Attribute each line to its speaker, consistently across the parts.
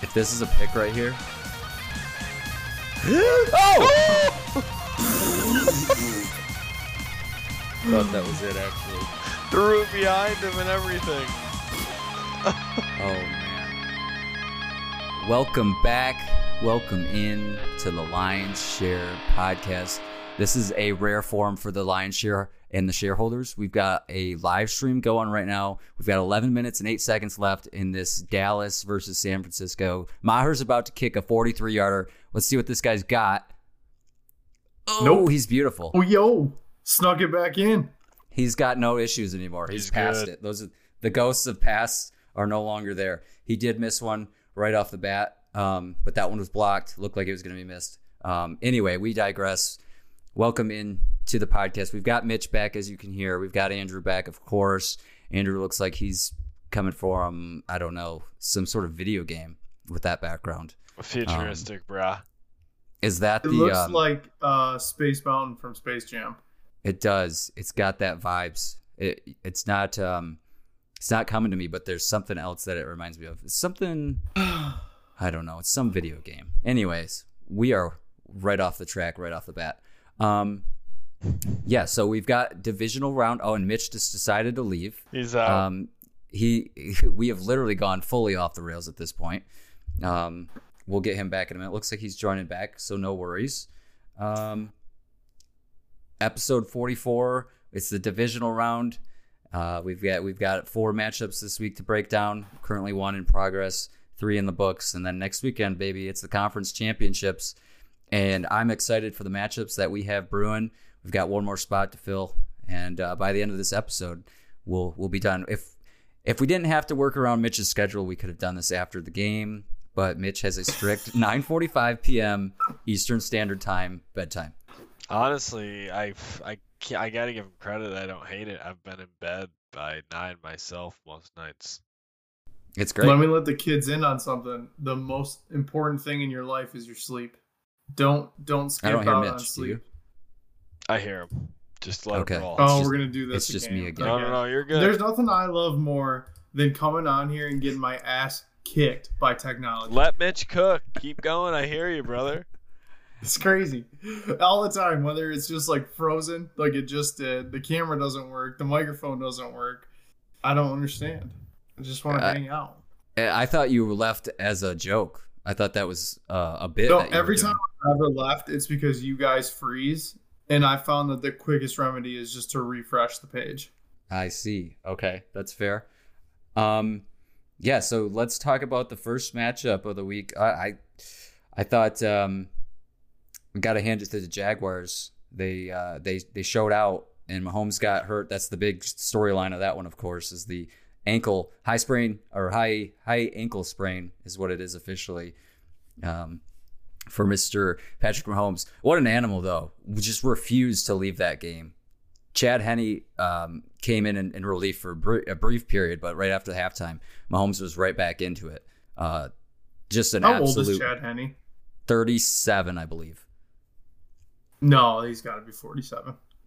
Speaker 1: If this is a pick right here. oh! Thought that was it actually.
Speaker 2: Threw it behind him and everything.
Speaker 1: Oh man. Welcome back. Welcome in to the Lions Share podcast. This is a rare form for the Lions Share and the shareholders. We've got a live stream going right now. We've got 11 minutes and 8 seconds left in this Dallas versus San Francisco. Maher's about to kick a 43 yarder. Let's see what this guy's got. Oh,
Speaker 3: Nope.
Speaker 1: he's beautiful.
Speaker 3: Oh, yo, snuck it back in.
Speaker 1: He's got no issues anymore. He's,
Speaker 2: He's
Speaker 1: past
Speaker 2: good.
Speaker 1: it. Those are, the ghosts of past are no longer there. He did miss one right off the bat, um, but that one was blocked. Looked like it was going to be missed. Um, anyway, we digress. Welcome in to the podcast. We've got Mitch back, as you can hear. We've got Andrew back, of course. Andrew looks like he's coming for um, I don't know, some sort of video game with that background.
Speaker 2: Futuristic, brah.
Speaker 1: Is that
Speaker 3: It
Speaker 1: the?
Speaker 3: looks
Speaker 1: um,
Speaker 3: like uh, Space Mountain from Space Jam.
Speaker 1: It does. It's got that vibes. It it's not um it's not coming to me, but there's something else that it reminds me of. It's something I don't know. It's some video game. Anyways, we are right off the track, right off the bat. Um yeah, so we've got divisional round. Oh, and Mitch just decided to leave.
Speaker 2: He's out.
Speaker 1: Um, he, we have literally gone fully off the rails at this point. Um, we'll get him back in a minute. Looks like he's joining back, so no worries. Um, episode forty-four. It's the divisional round. Uh, we've got we've got four matchups this week to break down. Currently one in progress, three in the books, and then next weekend, baby, it's the conference championships. And I'm excited for the matchups that we have brewing. We've got one more spot to fill, and uh, by the end of this episode, we'll we'll be done. If if we didn't have to work around Mitch's schedule, we could have done this after the game. But Mitch has a strict 9:45 p.m. Eastern Standard Time bedtime.
Speaker 2: Honestly, I I can't, I gotta give him credit. I don't hate it. I've been in bed by nine myself most nights.
Speaker 1: It's great.
Speaker 3: Let me let the kids in on something. The most important thing in your life is your sleep. Don't don't
Speaker 1: I
Speaker 3: skip
Speaker 1: don't hear
Speaker 3: out
Speaker 1: Mitch.
Speaker 3: on
Speaker 1: Do you?
Speaker 3: sleep.
Speaker 2: I hear him. Just let
Speaker 1: Okay.
Speaker 2: him roll.
Speaker 3: Oh,
Speaker 1: just-
Speaker 3: we're gonna do this.
Speaker 1: it's just
Speaker 3: again.
Speaker 1: me again.
Speaker 2: no, no, no, you're good.
Speaker 3: There's nothing I love more than coming on here and getting my ass kicked by technology.
Speaker 2: Let Mitch cook. Keep going. I hear you, brother.
Speaker 3: It's crazy. All the time, whether it's just like frozen, like it just did, the camera doesn't work, the microphone doesn't work. I don't understand. I just want to
Speaker 1: Uh,
Speaker 3: hang out.
Speaker 1: I thought you were left as a joke. I thought that was uh, a bit.
Speaker 3: No,
Speaker 1: that you were
Speaker 3: every time I've ever left, it's because you guys freeze. And I found that the quickest remedy is just to refresh the page.
Speaker 1: I see. Okay, that's fair. Um, yeah. So let's talk about the first matchup of the week. I, I, I thought um, we got to hand it to the Jaguars. They, uh, they, they showed out, and Mahomes got hurt. That's the big storyline of that one, of course, is the ankle high sprain or high high ankle sprain is what it is officially. Um, for Mr. Patrick Mahomes. What an animal, though. We just refused to leave that game. Chad Henne um, came in, in in relief for a br- a brief period, but right after halftime, Mahomes was right back into it. Uh, just an
Speaker 3: How old is Chad Henne?
Speaker 1: 37, I believe.
Speaker 3: No, he's got to be 47.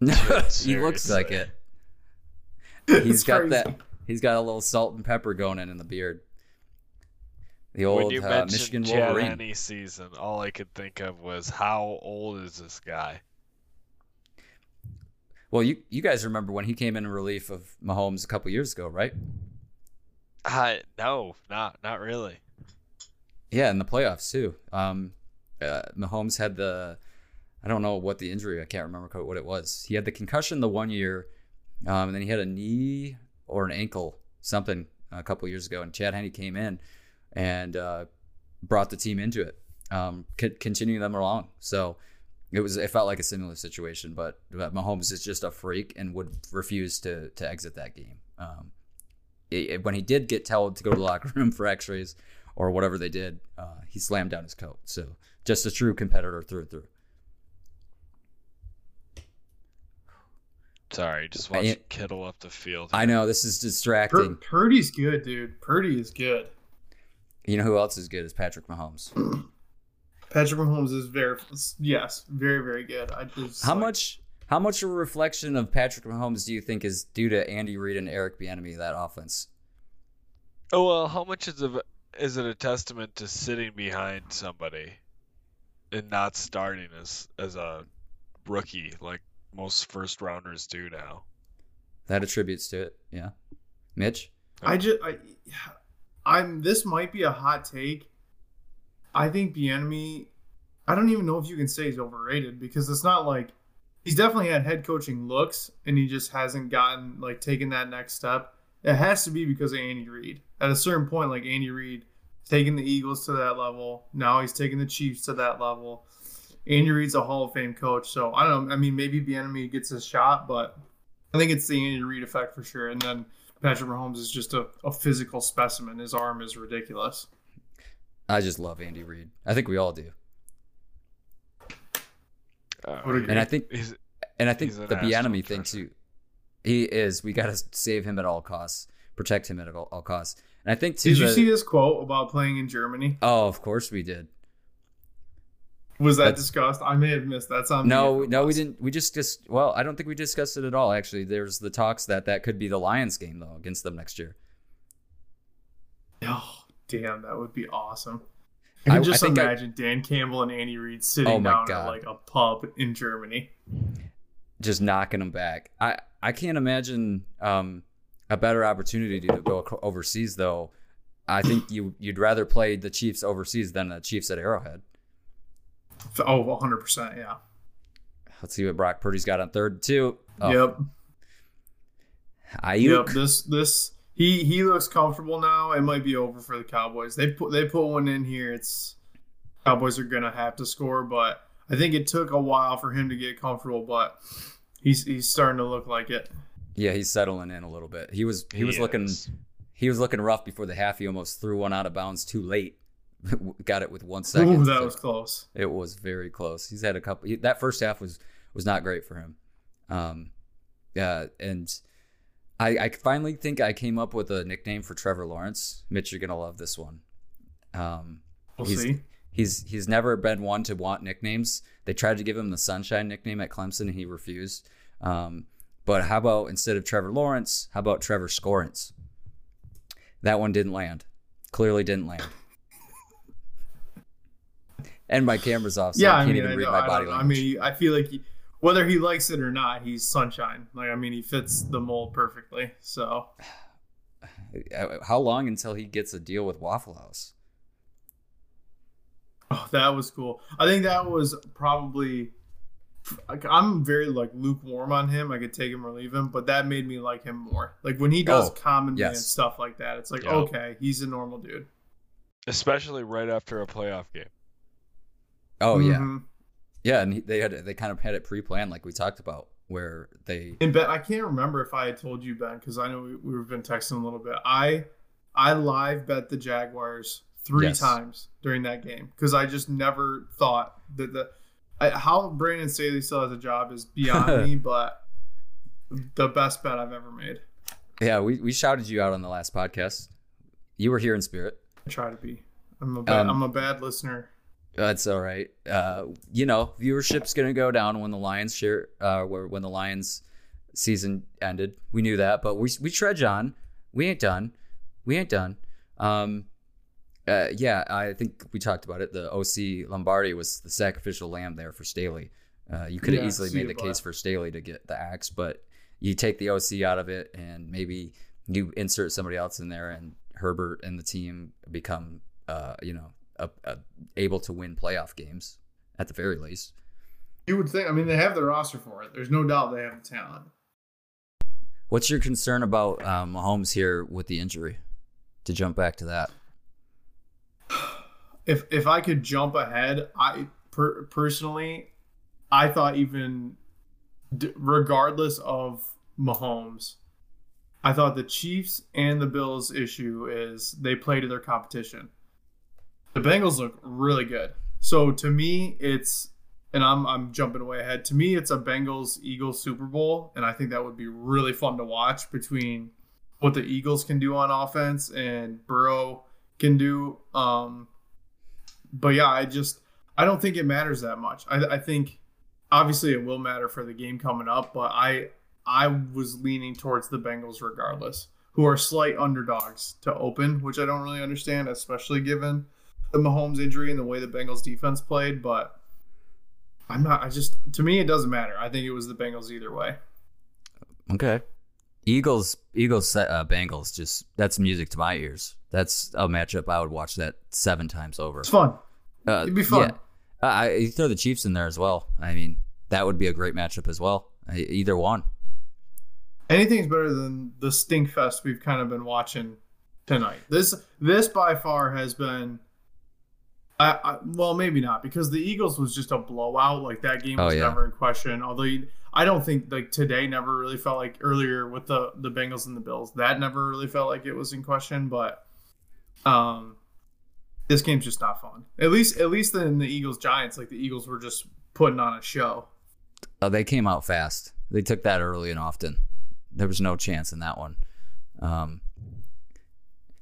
Speaker 1: he looks like it. He's
Speaker 3: It's
Speaker 1: got
Speaker 3: crazy.
Speaker 1: that. He's got a little salt and pepper going in in the beard. The
Speaker 2: when
Speaker 1: old
Speaker 2: you
Speaker 1: uh,
Speaker 2: mentioned
Speaker 1: Michigan
Speaker 2: Chad
Speaker 1: Wolverine.
Speaker 2: Henne season, all I could think of was how old is this guy?
Speaker 1: Well, you you guys remember when he came in relief of Mahomes a couple years ago, right?
Speaker 2: I no, not not really.
Speaker 1: Yeah, in the playoffs too. Um, uh, Mahomes had the, I don't know what the injury. I can't remember what it was. He had the concussion the one year, um, and then he had a knee or an ankle something a couple years ago. And Chad Henne came in and uh, brought the team into it, um, c- continuing them along. So it was it felt like a similar situation, but, but Mahomes is just a freak and would refuse to to exit that game. Um, it- it- when he did get told to go to the locker room for X-rays or whatever they did, uh, he slammed down his coat. So just a true competitor through and through.
Speaker 2: Sorry, just
Speaker 1: I-
Speaker 2: watch Kittle up the field.
Speaker 1: I know this is
Speaker 3: Pur-
Speaker 1: distracting.
Speaker 3: Purdy's good, dude. Purdy is good.
Speaker 1: You know who else is good is Patrick Mahomes.
Speaker 3: Patrick Mahomes is very, yes, very, very good. I just
Speaker 1: How
Speaker 3: like-
Speaker 1: much? How much of a reflection of Patrick Mahomes do you think is due to Andy Reid and Eric Bieniemy that offense?
Speaker 2: Oh well, how much is of is it a testament to sitting behind somebody and not starting as as a rookie like most first rounders do now?
Speaker 1: That attributes to it. Yeah. Mitch?
Speaker 3: I just I I'm this might be a hot take. I think Bieniemy I don't even know if you can say he's overrated because it's not like he's definitely had head coaching looks and he just hasn't gotten like taken that next step. It has to be because of Andy Reid. At a certain point, like Andy Reid taking the Eagles to that level. Now he's taking the Chiefs to that level. Andy Reid's a Hall of Fame coach, so I don't know. I mean, maybe Bieniemy gets a shot, but I think it's the Andy Reid effect for sure. And then Patrick Mahomes is just a, a physical specimen. His arm is ridiculous.
Speaker 1: I just love Andy Reid. I think we all do.
Speaker 2: Uh,
Speaker 3: What agree.
Speaker 1: And I think
Speaker 2: he's,
Speaker 1: and I think
Speaker 2: an
Speaker 1: the Bieniemy
Speaker 2: Astro
Speaker 1: thing too. He is. We got to save him at all costs, protect him at all, all costs. And I think too.
Speaker 3: Did you
Speaker 1: the-
Speaker 3: see this quote about playing in Germany?
Speaker 1: Oh, of course we did.
Speaker 3: Was that
Speaker 1: That's-
Speaker 3: discussed? I may have missed. that. on
Speaker 1: No, no, we didn't. We just just well, I don't think we discussed it at all. Actually, there's the talks that that could be the Lions game though against them next year.
Speaker 3: Oh, damn, that would be awesome.
Speaker 1: I-
Speaker 3: I
Speaker 1: I
Speaker 3: can just
Speaker 1: I-
Speaker 3: imagine Dan Campbell and Andy Reid sitting
Speaker 1: Oh
Speaker 3: down
Speaker 1: God.
Speaker 3: at like a pub in Germany.
Speaker 1: just knocking them back. I I can't imagine um, a better opportunity to go overseas though. I think you you'd rather play the Chiefs overseas than the Chiefs at Arrowhead.
Speaker 3: Oh, 100%. Yeah.
Speaker 1: Let's see what Brock Purdy's got on third too. Oh,
Speaker 3: Yep.
Speaker 1: Aiyuk.
Speaker 3: Yep. This, this, he, he looks comfortable now. It might be over for the Cowboys. They put, they put one in here. It's, Cowboys are going to have to score, but I think it took a while for him to get comfortable, but he's, he's starting to look like it.
Speaker 1: Yeah, he's settling in a little bit. He was he, was looking he was looking rough before the half. He almost threw one out of bounds too late. got it with one second.
Speaker 3: Ooh, that
Speaker 1: So
Speaker 3: was close.
Speaker 1: It was very close. He's had a couple. He, that first half was was not great for him. Um, yeah, and I I finally think I came up with a nickname for Trevor Lawrence. Mitch, you're gonna love this one. Um,
Speaker 3: We'll
Speaker 1: he's,
Speaker 3: see.
Speaker 1: He's he's never been one to want nicknames. They tried to give him the Sunshine nickname at Clemson, and he refused. Um, but how about instead of Trevor Lawrence, how about Trevor Scorance? That one didn't land. Clearly didn't land. And my camera's off, so
Speaker 3: yeah,
Speaker 1: I
Speaker 3: I
Speaker 1: can't
Speaker 3: mean,
Speaker 1: even
Speaker 3: I,
Speaker 1: read
Speaker 3: know-
Speaker 1: my
Speaker 3: I
Speaker 1: body
Speaker 3: don't. I mean, I feel like he, whether he likes it or not, he's sunshine. Like, I mean, he fits the mold perfectly. So,
Speaker 1: Uh, how long until he gets a deal with Waffle House?
Speaker 3: oh, that was cool. I think that was probably. I'm very like lukewarm on him. I could take him or leave him, but that made me like him more. Like when he does
Speaker 1: Oh,
Speaker 3: common man stuff like that, it's like
Speaker 2: Yeah.
Speaker 3: okay, he's a normal dude.
Speaker 2: especially right after a playoff game.
Speaker 1: Oh yeah,
Speaker 3: Mhm.
Speaker 1: yeah, and they had they kind of had it pre-planned, like we talked about, where they
Speaker 3: And Ben, I can't remember if I had told you Ben because I know we, we've been texting a little bit. I I live bet the Jaguars three
Speaker 1: Yes.
Speaker 3: times during that game because I just never thought that the I, how Brandon Staley still has a job is beyond me, but the best bet I've ever made.
Speaker 1: yeah we we shouted you out on the last podcast. You were here in spirit.
Speaker 3: I try to be. I'm a bad,
Speaker 1: Um,
Speaker 3: I'm a bad listener.
Speaker 1: That's all right. Uh, you know, viewership's gonna go down when the Lions share, uh, when the Lions season ended. We knew that, but we we trudge on. We ain't done. We ain't done. Um, uh, yeah, I think we talked about it. The OC Lombardi was the sacrificial lamb there for Staley. Uh, you could have
Speaker 3: Yeah,
Speaker 1: easily made the case for Staley to get the axe, but you take the OC out of it, and maybe you insert somebody else in there, and Herbert and the team become, uh, you know, a, a, able to win playoff games at the very least.
Speaker 3: You would think. I mean, they have the roster for it. There's no doubt they have the talent.
Speaker 1: What's your concern about um, Mahomes here with the injury? To jump back to that,
Speaker 3: if if I could jump ahead, I per, personally, I thought even d- regardless of Mahomes, I thought the Chiefs and the Bills issue is they play to their competition. The Bengals look really good. So to me, it's and I'm I'm jumping way ahead. To me, it's a Bengals Eagles Super Bowl, and I think that would be really fun to watch between what the Eagles can do on offense and Burrow can do. Um, but yeah, I just I don't think it matters that much. I, I think obviously it will matter for the game coming up, but I I was leaning towards the Bengals regardless. who are slight underdogs to open, which I don't really understand, especially given the Mahomes injury and the way the Bengals defense played. But I'm not. I just to me it doesn't matter. I think it was the Bengals either way.
Speaker 1: Okay. Eagles, Eagles, uh, Bengals. Just that's music to my ears. That's a matchup I would watch that seven times over.
Speaker 3: It's fun.
Speaker 1: Uh,
Speaker 3: It'd be fun.
Speaker 1: Yeah. Uh, I, you throw the Chiefs in there as well. I mean, that would be a great matchup as well. Either one.
Speaker 3: Anything's better than the stink fest we've kind of been watching tonight. This this by far has been. I, I, well, maybe not because the Eagles was just a blowout. Like that game
Speaker 1: Oh,
Speaker 3: was
Speaker 1: yeah.
Speaker 3: never in question. Although you, I don't think like today never really felt like earlier with the the Bengals and the Bills that never really felt like it was in question. But um, this game's just not fun. At least at least in the Eagles Giants, like the Eagles were just putting on a show.
Speaker 1: Oh, they came out fast. They took that early and often. There was no chance in that one. Um,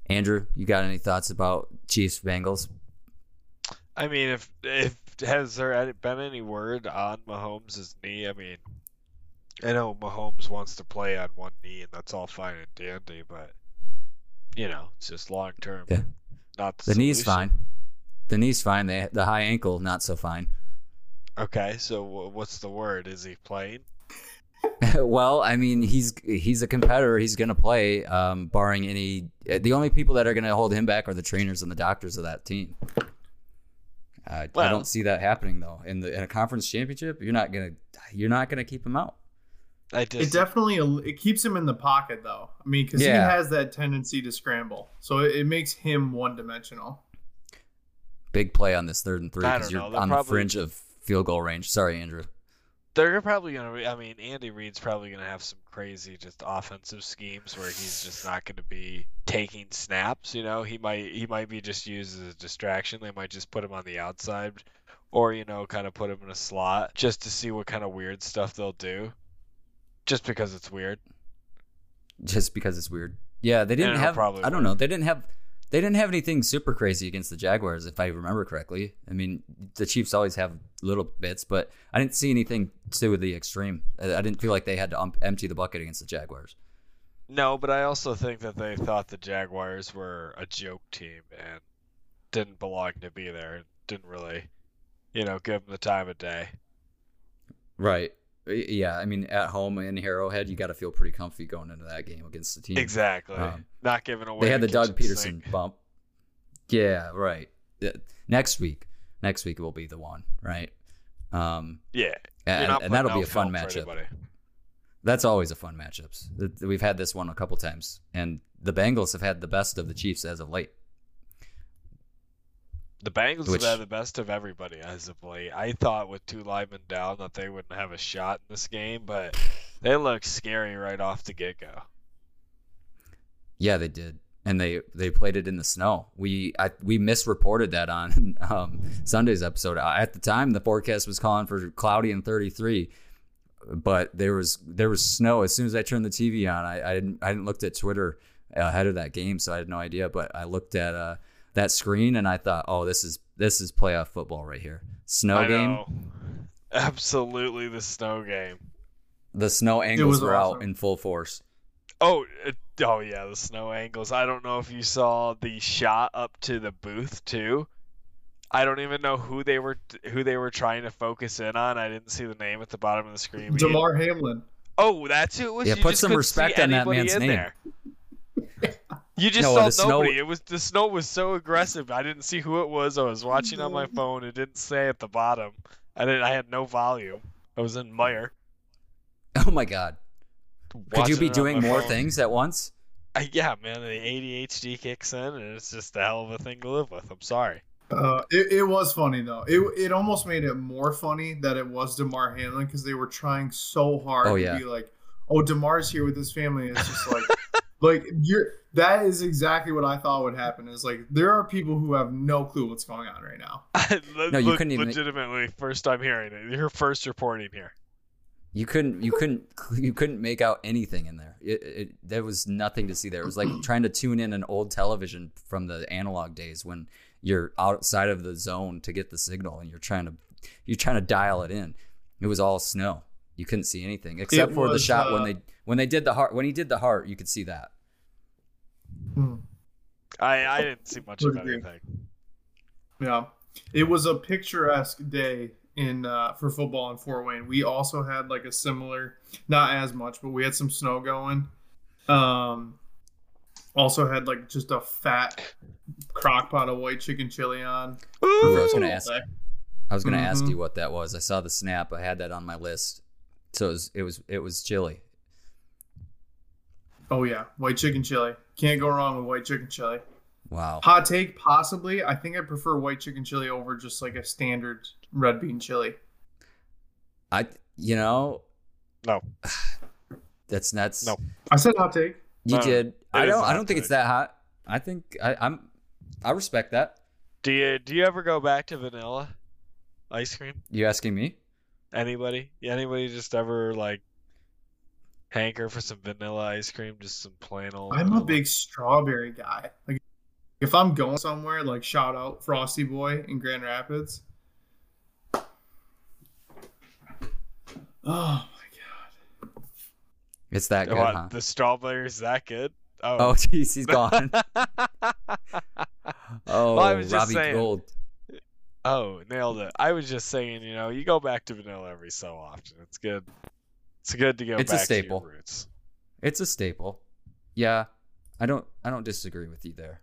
Speaker 1: Andrew, you got any thoughts about Chiefs Bengals?
Speaker 2: I mean, if if has there been any word on Mahomes' knee? I mean, I know Mahomes wants to play on one knee, and that's all fine and dandy, but you know, it's just long term.
Speaker 1: Yeah.
Speaker 2: Not the,
Speaker 1: The knee's fine. The knee's fine. They, the high ankle, not so fine.
Speaker 2: Okay, so what's the word? Is he playing?
Speaker 1: well, I mean, he's he's a competitor. He's going to play, um, barring any. The only people that are going to hold him back are the trainers and the doctors of that team. I
Speaker 2: Well-
Speaker 1: don't see that happening though. In the in a conference championship, you're not gonna you're not gonna keep him out.
Speaker 2: I
Speaker 3: It definitely it keeps him in the pocket though. I mean, because
Speaker 1: Yeah.
Speaker 3: he has that tendency to scramble, so it, it makes him one dimensional.
Speaker 1: Big play on this third and three because you're
Speaker 2: know. They're
Speaker 1: on the fringe of field goal range. Sorry, Andrew.
Speaker 2: They're probably gonna. Be, I mean, Andy Reid's probably gonna have some crazy just offensive schemes where he's just not gonna be taking snaps. You know, he might he might be just used as a distraction. They might just put him on the outside, or you know, kind of put him in a slot just to see what kind of weird stuff they'll do. Just because it's weird.
Speaker 1: Just because it's weird. Yeah, they didn't have. I don't know. They didn't have. They didn't have anything super crazy against the Jaguars, if I remember correctly. I mean, the Chiefs always have little bits, but I didn't see anything to the extreme. I, didn't feel like they had to um, empty the bucket against the Jaguars.
Speaker 2: No, but I also think that they thought the Jaguars were a joke team and didn't belong to be there. Didn't really, you know, give them the time of day.
Speaker 1: Right. Yeah. I mean, at home in Arrowhead, you got to feel pretty comfy going into that game against the team.
Speaker 2: Exactly.
Speaker 1: Um,
Speaker 2: Not giving away.
Speaker 1: They had the Doug Pederson
Speaker 2: sink.
Speaker 1: bump. Yeah. Right. Next week. Next week will be the one. Right. Um.
Speaker 2: Yeah.
Speaker 1: And, and that'll be a fun matchup. That's always a fun matchups. Th- We've had this one a couple times, and the Bengals have had the best of the Chiefs as of late.
Speaker 2: The Bengals
Speaker 1: Which-
Speaker 2: have had the best of everybody as of late. I thought with two linemen down that they wouldn't have a shot in this game, but they look scary right off the get go.
Speaker 1: Yeah, they did, and they they played it in the snow. We I, we misreported that on um, Sunday's episode. At the time, the forecast was calling for cloudy and 33, but there was there was snow. As soon as I turned the TV on, I, I didn't I didn't looked at Twitter ahead of that game, so I had no idea. But I looked at uh, that screen and I thought, oh, this is this is playoff football right here. Snow
Speaker 2: I
Speaker 1: game.
Speaker 2: know. Absolutely the snow game.
Speaker 1: The snow angles
Speaker 3: was
Speaker 1: were out in full force.
Speaker 2: Oh, it, oh yeah, the snow angles. I don't know if you saw the shot up to the booth too. I don't even know who they were who they were trying to focus in on. I didn't see the name at the bottom of the screen. but you-
Speaker 3: Damar Hamlin.
Speaker 2: Oh, that's who it was.
Speaker 1: Yeah,
Speaker 2: You
Speaker 1: put
Speaker 2: just
Speaker 1: some respect on that man's name.
Speaker 2: there. You just
Speaker 1: No,
Speaker 2: saw
Speaker 1: the snow-
Speaker 2: nobody. It was the snow was so aggressive. I didn't see who it was. I was watching on my phone. It didn't say at the bottom. I didn't. I had no volume. I was in Meijer.
Speaker 1: Oh my god. Could you be doing more
Speaker 2: phone.
Speaker 1: things at once?
Speaker 2: I, yeah, man. The ADHD kicks in, and it's just a hell of a thing to live with. I'm sorry.
Speaker 3: Uh, it, it was funny though. It it almost made it more funny that it was Damar Hamlin because they were trying so hard
Speaker 1: Oh,
Speaker 3: to
Speaker 1: yeah.
Speaker 3: be like, "Oh, Damar's here with his family." It's just like, like you're. That is exactly what I thought would happen. Is like there are people who have no clue what's going on right now.
Speaker 1: No, you
Speaker 2: le-
Speaker 1: couldn't even-
Speaker 2: legitimately first time hearing it. Your first reporting here.
Speaker 1: You couldn't you couldn't you couldn't make out anything in there. It, it there was nothing to see there. It was like trying to tune in an old television from the analog days when you're outside of the zone to get the signal and you're trying to you're trying to dial it in. It was all snow. You couldn't see anything except
Speaker 3: It
Speaker 1: for the
Speaker 3: was,
Speaker 1: shot when
Speaker 3: uh,
Speaker 1: they when they did the heart when he did the heart, you could see that.
Speaker 3: Hmm.
Speaker 2: I I didn't see much of anything.
Speaker 3: Yeah, it was a picturesque day in uh, for football in Fort Wayne. We also had like a similar, not as much, but we had some snow going. Um, also had like just a fat crock pot of white chicken chili on.
Speaker 1: I was gonna
Speaker 2: Ooh.
Speaker 1: ask. I was gonna ask
Speaker 3: Mhm.
Speaker 1: you what that was. I saw the snap. I had that on my list. So it was it was it was chili.
Speaker 3: Oh yeah, white chicken chili. Can't go wrong with white chicken chili.
Speaker 1: Wow.
Speaker 3: Hot take, possibly. I think I prefer white chicken chili over just like a standard red bean chili.
Speaker 1: I you know
Speaker 2: No.
Speaker 1: that's that's
Speaker 2: No.
Speaker 3: I said hot take.
Speaker 1: you
Speaker 2: No,
Speaker 1: did. I don't I don't think it's that hot. I think I, I'm I respect that.
Speaker 2: Do you do you ever go back to vanilla ice cream?
Speaker 1: You asking me?
Speaker 2: Anybody? Anybody just ever like hanker for some vanilla ice cream? Just some plain old.
Speaker 3: I'm a
Speaker 2: vanilla?
Speaker 3: big strawberry guy. Like, if I'm going somewhere, like shout out Frosty Boy in Grand Rapids. Oh my god,
Speaker 1: It's that good,
Speaker 2: What,
Speaker 1: huh?
Speaker 2: The strawberry's that good?
Speaker 1: Oh
Speaker 2: Oh.
Speaker 1: jeez, he's gone. oh,
Speaker 2: Well, I was just
Speaker 1: Robbie
Speaker 2: saying.
Speaker 1: Gold.
Speaker 2: oh, nailed it. I was just saying, you know, you go back to vanilla every so often. It's good. It's good to go
Speaker 1: It's a
Speaker 2: back
Speaker 1: staple.
Speaker 2: to your roots.
Speaker 1: It's a staple. Yeah, I don't I don't disagree with you there.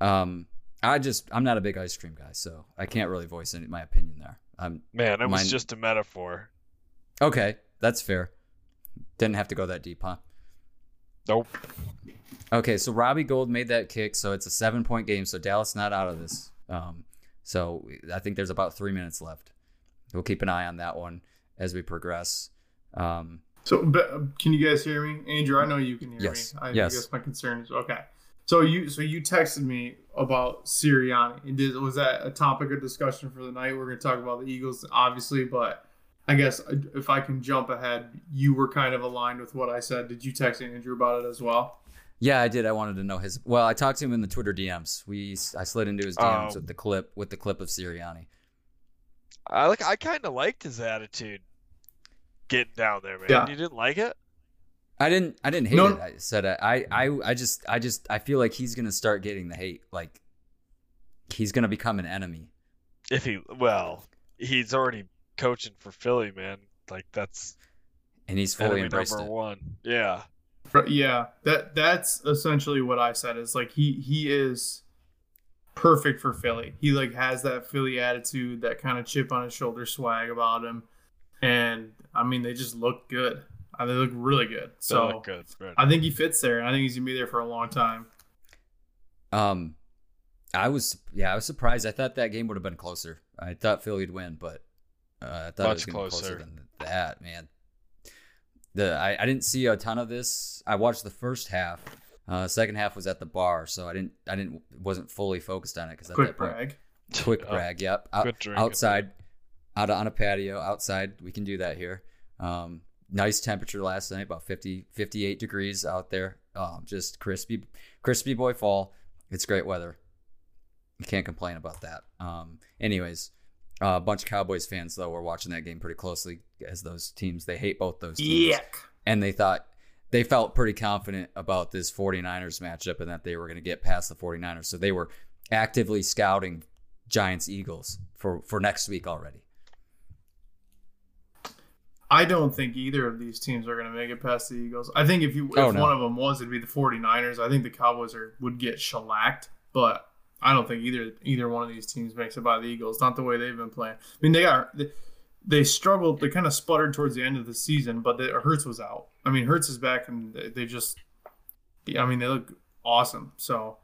Speaker 1: Um, I just I'm not a big ice cream guy, so I can't really voice any, my opinion there. Um,
Speaker 2: Man, it was
Speaker 1: Mine-
Speaker 2: just a metaphor.
Speaker 1: okay, that's fair. Didn't have to go that deep, huh?
Speaker 2: Nope.
Speaker 1: Okay, so Robbie Gould made that kick, so it's a seven point game. So Dallas not out of this. Um, so I think there's about three minutes left. We'll keep an eye on that one as we progress. Um,
Speaker 3: So, but, can you guys hear me, Andrew? I know you can hear
Speaker 1: Yes.
Speaker 3: me. I,
Speaker 1: Yes.
Speaker 3: I guess my concern is okay. So you, so you texted me about Sirianni. And did, was that a topic of discussion for the night? We're going to talk about the Eagles, obviously, but I guess if I can jump ahead, you were kind of aligned with what I said. Did you text Andrew about it as well?
Speaker 1: Yeah, I did. I wanted to know his. Well, I talked to him in the Twitter DMs. We I slid into his DMs
Speaker 2: Oh.
Speaker 1: with the clip with the clip of Sirianni.
Speaker 2: I like. I kind of liked his attitude, getting down there, man.
Speaker 3: Yeah.
Speaker 2: You didn't like it?
Speaker 1: I didn't. I didn't hate
Speaker 3: No.
Speaker 1: it. I said I, I. I just. I just. I feel like he's gonna start getting the hate. Like he's gonna become an enemy.
Speaker 2: If he, well, he's already coaching for Philly, man. Like that's
Speaker 1: And he's fully
Speaker 2: enemy
Speaker 1: embraced
Speaker 2: number
Speaker 1: it.
Speaker 2: one. Yeah.
Speaker 3: Yeah, that that's essentially what I said. Is like he he is perfect for Philly. He like has that Philly attitude, that kind of chip on his shoulder swag about him, and I mean they just look good. Uh, they look really good.
Speaker 2: They
Speaker 3: So
Speaker 2: look good. Right.
Speaker 3: I think he fits there. I think he's gonna be there for a long time.
Speaker 1: Um, I was. Yeah, I was surprised. I thought that game would have been closer. I thought Philly'd win, but uh, I thought it was
Speaker 2: Much
Speaker 1: gonna be closer
Speaker 2: closer.
Speaker 1: than that. Man, the I, I didn't see a ton of this. I watched the first half. Uh, second half was at the bar, so I didn't. I didn't. wasn't fully focused on it because at
Speaker 3: Quick
Speaker 1: that point,
Speaker 3: brag.
Speaker 1: quick
Speaker 2: Oh,
Speaker 1: brag. Yep. Out,
Speaker 2: Good drinking.
Speaker 1: outside, out on a patio, outside. We can do that here. Um, nice temperature last night, about 50, 58 degrees out there. Um, just crispy, crispy boy fall. It's great weather. You can't complain about that. Um, anyways, uh, a bunch of Cowboys fans though were watching that game pretty closely as those teams. They hate both those teams
Speaker 3: Yuck.
Speaker 1: and they thought they felt pretty confident about this 49ers matchup and that they were going to get past the 49ers. So they were actively scouting Giants Eagles for for next week already.
Speaker 3: I don't think either of these teams are going to make it past the Eagles. I think if you if
Speaker 1: Oh, no.
Speaker 3: one of them was, it'd be the 49ers. I think the Cowboys are would get shellacked, but I don't think either either one of these teams makes it by the Eagles. Not the way they've been playing. I mean, they are they, they struggled. They kind of sputtered towards the end of the season, but the, Hurts was out. I mean, Hurts is back, and they, they just, I mean, they look awesome. So.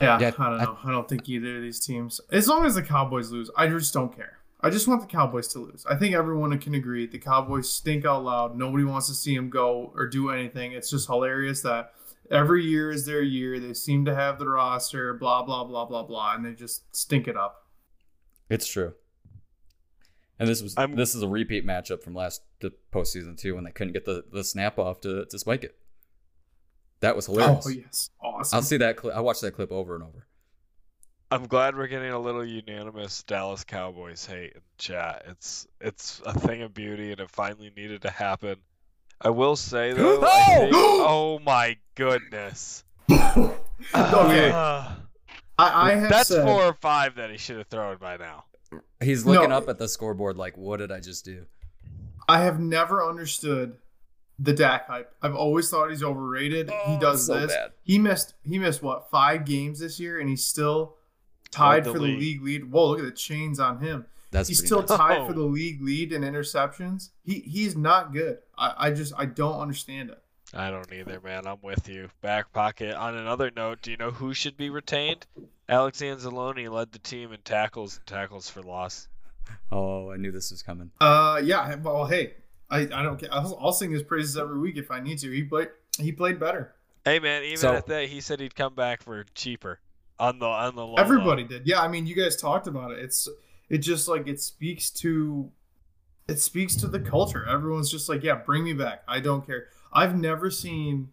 Speaker 3: Yeah,
Speaker 1: Yeah,
Speaker 3: I don't
Speaker 1: I-
Speaker 3: know. I don't think either of these teams. As long as the Cowboys lose, I just don't care. I just want the Cowboys to lose. I think everyone can agree the Cowboys stink out loud. Nobody wants to see them go or do anything. It's just hilarious that every year is their year. They seem to have the roster, blah blah blah blah blah, and they just stink it up.
Speaker 1: It's true. And this was
Speaker 2: I'm-
Speaker 1: this is a repeat matchup from last the postseason too when they couldn't get the, the snap off to, to spike it. That was oh, hilarious.
Speaker 3: Oh yes, awesome.
Speaker 1: I'll see that clip. I watched that clip over and over.
Speaker 2: I'm glad we're getting a little unanimous Dallas Cowboys hate in chat. It's it's a thing of beauty, and it finally needed to happen. I will say though. I think,
Speaker 3: Oh!
Speaker 2: oh my goodness.
Speaker 3: Okay.
Speaker 2: Uh,
Speaker 3: I, I have
Speaker 2: that's
Speaker 3: said,
Speaker 2: four or five that he should have thrown by now.
Speaker 1: He's looking
Speaker 3: No.
Speaker 1: up at the scoreboard like, what did I just do?
Speaker 3: I have never understood the Dak hype. I've always thought he's overrated. he
Speaker 1: Oh,
Speaker 3: does
Speaker 1: so
Speaker 3: this.
Speaker 1: bad.
Speaker 3: He missed he missed what five games this year, and he's still tied
Speaker 2: the
Speaker 3: for the
Speaker 2: league.
Speaker 3: league lead. Whoa, look at the chains on him.
Speaker 1: That's
Speaker 3: he's still
Speaker 1: nice.
Speaker 3: tied
Speaker 2: Oh.
Speaker 3: for the league lead in interceptions. He he's not good. I, I just I don't understand it.
Speaker 2: I don't either, man. I'm with you. Back pocket. On another note, do you know who should be retained? Alex Anzalone led the team in tackles and tackles for loss.
Speaker 1: Oh, I knew this was coming.
Speaker 3: Uh, yeah. Well, hey, I, I don't care. I'll, I'll sing his praises every week if I need to. He played he played better.
Speaker 2: Hey, man. Even
Speaker 1: So-
Speaker 2: at that, he said he'd come back for cheaper on the on the low.
Speaker 3: Everybody did. Yeah, I mean, you guys talked about it. It's it just like it speaks to it speaks to the culture. Everyone's just like, yeah, bring me back. I don't care. I've never seen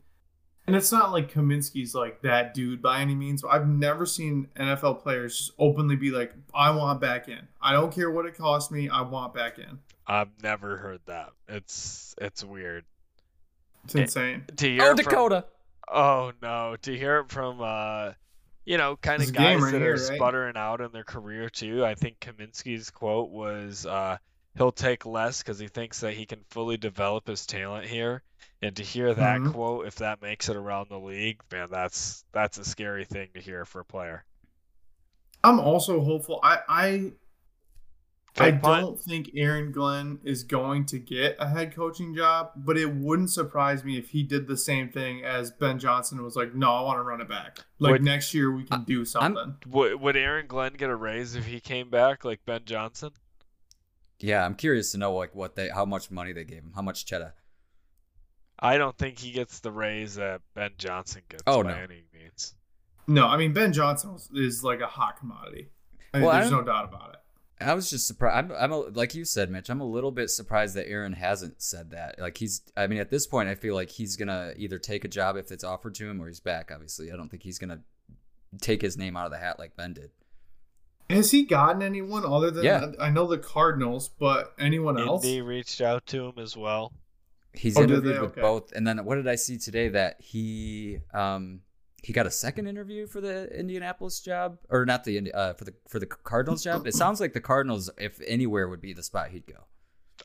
Speaker 3: and it's not like Kaminsky's like that dude by any means. But I've never seen NFL players just openly be like, I want back in. I don't care what it costs me. I want back in.
Speaker 2: I've never heard that. It's it's weird.
Speaker 3: It's
Speaker 2: Eh,
Speaker 3: insane.
Speaker 2: To hear
Speaker 1: Oh,
Speaker 2: it from-
Speaker 1: Dakota.
Speaker 2: Oh no, to hear it from uh you know, kind of guys
Speaker 3: right
Speaker 2: that
Speaker 3: here,
Speaker 2: are
Speaker 3: right?
Speaker 2: sputtering out in their career too. I think Kaminsky's quote was uh he'll take less cuz he thinks that he can fully develop his talent here. And to hear that
Speaker 3: Mhm.
Speaker 2: quote if that makes it around the league, man, that's that's a scary thing to hear for a player.
Speaker 3: I'm also hopeful. I I I
Speaker 2: punt?
Speaker 3: don't think Aaron Glenn is going to get a head coaching job, but it wouldn't surprise me if he did the same thing as Ben Johnson was like, "No, I want to run it back. Like
Speaker 2: Would-
Speaker 3: next year we can do something."
Speaker 2: Would would Aaron Glenn get a raise if he came back like Ben Johnson?
Speaker 1: Yeah, I'm curious to know like what they, how much money they gave him, how much cheddar.
Speaker 2: I don't think he gets the raise that Ben Johnson gets
Speaker 1: Oh,
Speaker 2: by
Speaker 1: no.
Speaker 2: any means.
Speaker 3: No, I mean Ben Johnson is- is like a hot commodity. I mean,
Speaker 1: Well,
Speaker 3: there's
Speaker 1: don't-
Speaker 3: no doubt about it.
Speaker 1: I was just surprised. I'm, I'm a, like you said, Mitch. I'm a little bit surprised that Aaron hasn't said that. Like he's, I mean, at this point, I feel like he's gonna either take a job if it's offered to him, or he's back. Obviously, I don't think he's gonna take his name out of the hat like Ben did.
Speaker 3: Has he gotten anyone other than
Speaker 1: Yeah.
Speaker 3: I know the Cardinals, but anyone else?
Speaker 2: Indy reached out to him as well.
Speaker 1: He's
Speaker 3: Oh, did
Speaker 1: interviewed
Speaker 3: they?
Speaker 1: with
Speaker 3: Okay.
Speaker 1: both, and then what did I see today that he, um, he got a second interview for the Indianapolis job, or not the uh, for the for the Cardinals job. It sounds like the Cardinals, if anywhere, would be the spot he'd go.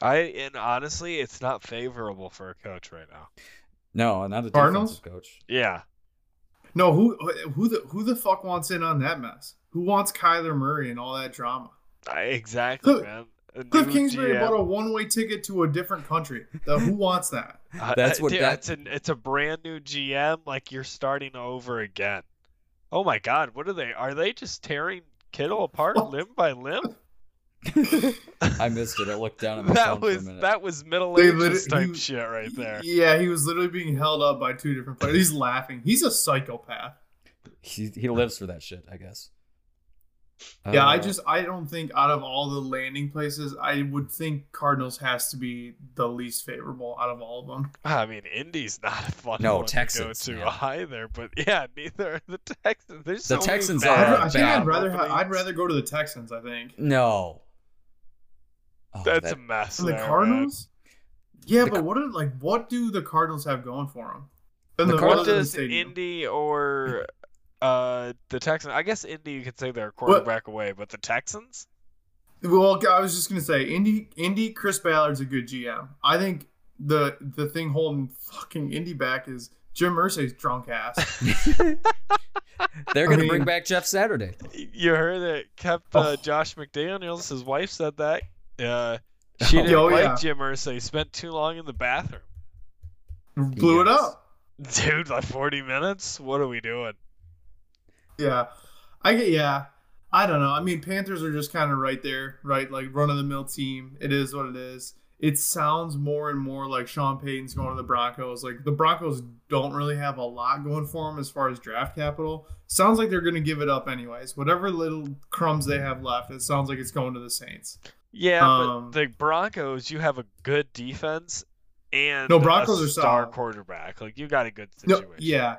Speaker 2: I and honestly, it's not favorable for a coach right now.
Speaker 1: No, not a
Speaker 3: Cardinals?
Speaker 1: defensive coach.
Speaker 2: Yeah,
Speaker 3: No, who who the who the fuck wants in on that mess? Who wants Kyler Murray and all that drama?
Speaker 2: I, exactly,
Speaker 3: Cliff-
Speaker 2: man. A
Speaker 3: Cliff Kingsbury
Speaker 2: GM.
Speaker 3: bought a one-way ticket to a different country. The, who wants that?
Speaker 2: Uh,
Speaker 1: That's what
Speaker 2: dude,
Speaker 1: that-
Speaker 2: It's an it's a brand new GM. Like you're starting over again. Oh my God, what are they? Are they just tearing Kittle apart
Speaker 3: What?
Speaker 2: limb by limb?
Speaker 1: I missed it. I looked down at my
Speaker 2: that
Speaker 1: phone for a
Speaker 2: was
Speaker 1: minute.
Speaker 2: that was Middle
Speaker 3: They
Speaker 2: Ages
Speaker 3: lit-
Speaker 2: type
Speaker 3: he-
Speaker 2: shit right there.
Speaker 3: Yeah, he was literally being held up by two different players. He's laughing. He's a psychopath.
Speaker 1: he he lives for that shit, I guess.
Speaker 3: Yeah, I
Speaker 1: Uh,
Speaker 3: just I don't think out of all the landing places, I would think Cardinals has to be the least favorable out of all of them.
Speaker 2: I mean, Indy's not a fun
Speaker 1: No,
Speaker 2: one
Speaker 1: Texans,
Speaker 2: to go
Speaker 1: man.
Speaker 2: to either. But yeah, neither are the Texans. There's
Speaker 1: The
Speaker 2: so
Speaker 1: Texans are
Speaker 3: I, I think
Speaker 1: bad
Speaker 3: I'd rather ha- I'd rather go to the Texans. I think
Speaker 1: no. Oh,
Speaker 2: That's
Speaker 1: that-
Speaker 2: a mess.
Speaker 3: and the
Speaker 2: there, man.
Speaker 3: Cardinals. Yeah,
Speaker 1: The
Speaker 3: but what are like what do the Cardinals have going for them? And
Speaker 1: The
Speaker 3: the,
Speaker 1: Cardinals-
Speaker 2: What
Speaker 3: other the
Speaker 2: does. Indy or uh the Texans? I guess Indy you could say they're a quarterback away, but the Texans?
Speaker 3: Well, I was just gonna say, Indy, Indy, Chris Ballard's a good GM. I think the the thing holding fucking Indy back is Jim Irsay's drunk ass.
Speaker 1: They're gonna bring
Speaker 3: mean-
Speaker 1: back Jeff Saturday.
Speaker 2: You heard it kept uh,
Speaker 3: Oh.
Speaker 2: Josh McDaniels. His wife said that. Uh, she didn't
Speaker 3: Oh,
Speaker 2: like
Speaker 3: yeah.
Speaker 2: Jim Irsay. Spent too long in the bathroom.
Speaker 3: Blew it up.
Speaker 2: Dude, like 40 minutes? What are we doing?
Speaker 3: Yeah, I get. Yeah, I don't know. I mean, Panthers are just kind of right there, right? Like run of the mill team. It is what it is. It sounds more and more like Sean Payton's going to the Broncos. Like the Broncos don't really have a lot going for them as far as draft capital. Sounds like they're going to give it up anyways. Whatever little crumbs they have left, it sounds like it's going to the Saints.
Speaker 2: Yeah,
Speaker 3: Um,
Speaker 2: but the Broncos, you have a good defense and
Speaker 3: No, Broncos
Speaker 2: a
Speaker 3: are
Speaker 2: star
Speaker 3: solid.
Speaker 2: quarterback. Like you got a good
Speaker 3: No,
Speaker 2: situation.
Speaker 3: yeah.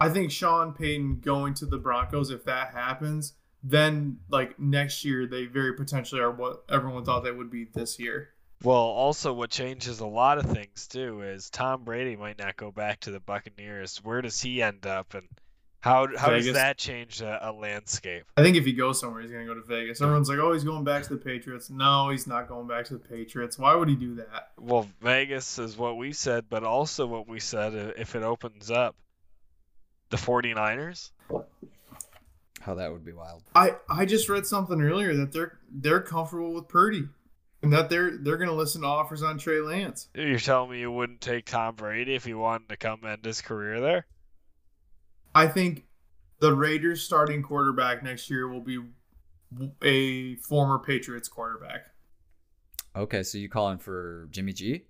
Speaker 3: I think Sean Payton going to the Broncos, if that happens, then like next year they very potentially are what everyone thought they would be this year.
Speaker 2: Well, also what changes a lot of things too is Tom Brady might not go back to the Buccaneers. Where does he end up, and how how does that change a, a landscape?
Speaker 3: I think if he goes somewhere, he's gonna go to Vegas. Everyone's like, "Oh, he's going back to the Patriots." No, he's not going back to the Patriots. Why would he do that?
Speaker 2: Well, Vegas is what we said, but also what we said uh, if it opens up, the 49ers.
Speaker 1: How that would be wild.
Speaker 3: I I just read something earlier that they're they're comfortable with Purdy, and that they're they're gonna listen to offers on Trey Lance.
Speaker 2: You're telling me you wouldn't take Tom Brady if he wanted to come end his career there?
Speaker 3: I think the Raiders starting quarterback next year will be a former Patriots quarterback,
Speaker 1: Okay, so you calling for Jimmy G?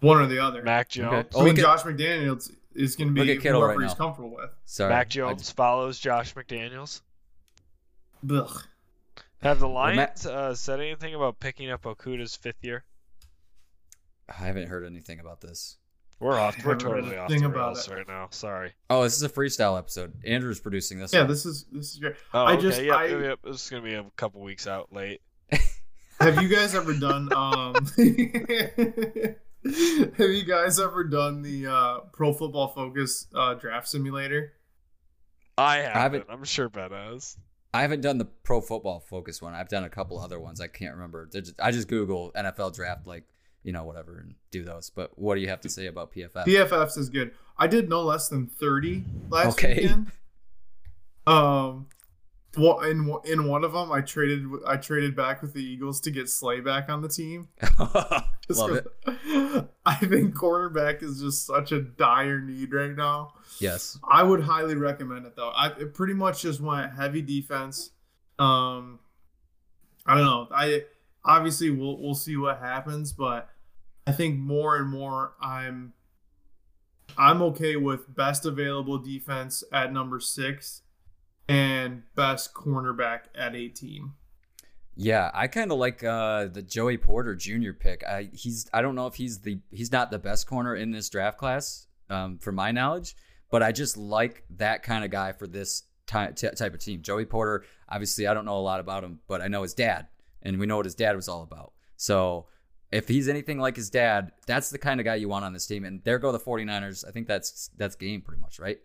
Speaker 3: one or the other.
Speaker 2: Mac Jones.
Speaker 1: Oh,
Speaker 3: I mean,
Speaker 1: look at-
Speaker 3: Josh McDaniels is going to be whoever
Speaker 1: right
Speaker 3: he's
Speaker 1: now.
Speaker 3: comfortable with.
Speaker 1: Sorry.
Speaker 2: Mac
Speaker 1: I-
Speaker 2: Jones follows Josh McDaniels.
Speaker 3: Ugh.
Speaker 2: Have the
Speaker 1: Ma-
Speaker 2: Lions uh, said anything about picking up Okudah's fifth year?
Speaker 1: I haven't heard anything about this.
Speaker 2: We're off. We're totally off
Speaker 3: thing
Speaker 2: the
Speaker 3: about
Speaker 2: rails
Speaker 3: it.
Speaker 2: right now. Sorry.
Speaker 1: Oh, this is a freestyle episode. Andrew's producing this.
Speaker 3: Yeah,
Speaker 1: one.
Speaker 3: this is this is great.
Speaker 2: Oh,
Speaker 3: I
Speaker 2: okay.
Speaker 3: just-
Speaker 2: yep,
Speaker 3: I-
Speaker 2: yep, yep. This is gonna be a couple weeks out late.
Speaker 3: Have you guys ever done um Have you guys ever done the uh Pro Football Focus uh draft simulator?
Speaker 2: I haven't.
Speaker 1: haven't-
Speaker 2: I'm sure Ben has.
Speaker 1: I haven't done the pro football focus one. I've done a couple other ones. I can't remember. Just- I just Google NFL draft, like you know, whatever, and do those. But what do you have to say about PFF?
Speaker 3: PFFs is good. I did no less than 30 last
Speaker 1: Okay.
Speaker 3: weekend. Um well, in one- in one of them, I traded I traded back with the Eagles to get Slay back on the team.
Speaker 1: Love it.
Speaker 3: I think cornerback is just such a dire need right now.
Speaker 1: Yes.
Speaker 3: I would highly recommend it though. I it pretty much just went heavy defense. Um, I don't know. I obviously we'll we'll see what happens, but I think more and more I'm I'm okay with best available defense at number six and best cornerback at eighteen.
Speaker 1: Yeah, I kind of like uh, the Joey Porter Jr. pick. I he's I don't know if he's the he's not the best corner in this draft class, um, from my knowledge, but I just like that kind of guy for this ty- t- type of team. Joey Porter, obviously, I don't know a lot about him, but I know his dad, and we know what his dad was all about. So if he's anything like his dad, that's the kind of guy you want on this team. And there go the 49ers. I think that's that's game pretty much, right?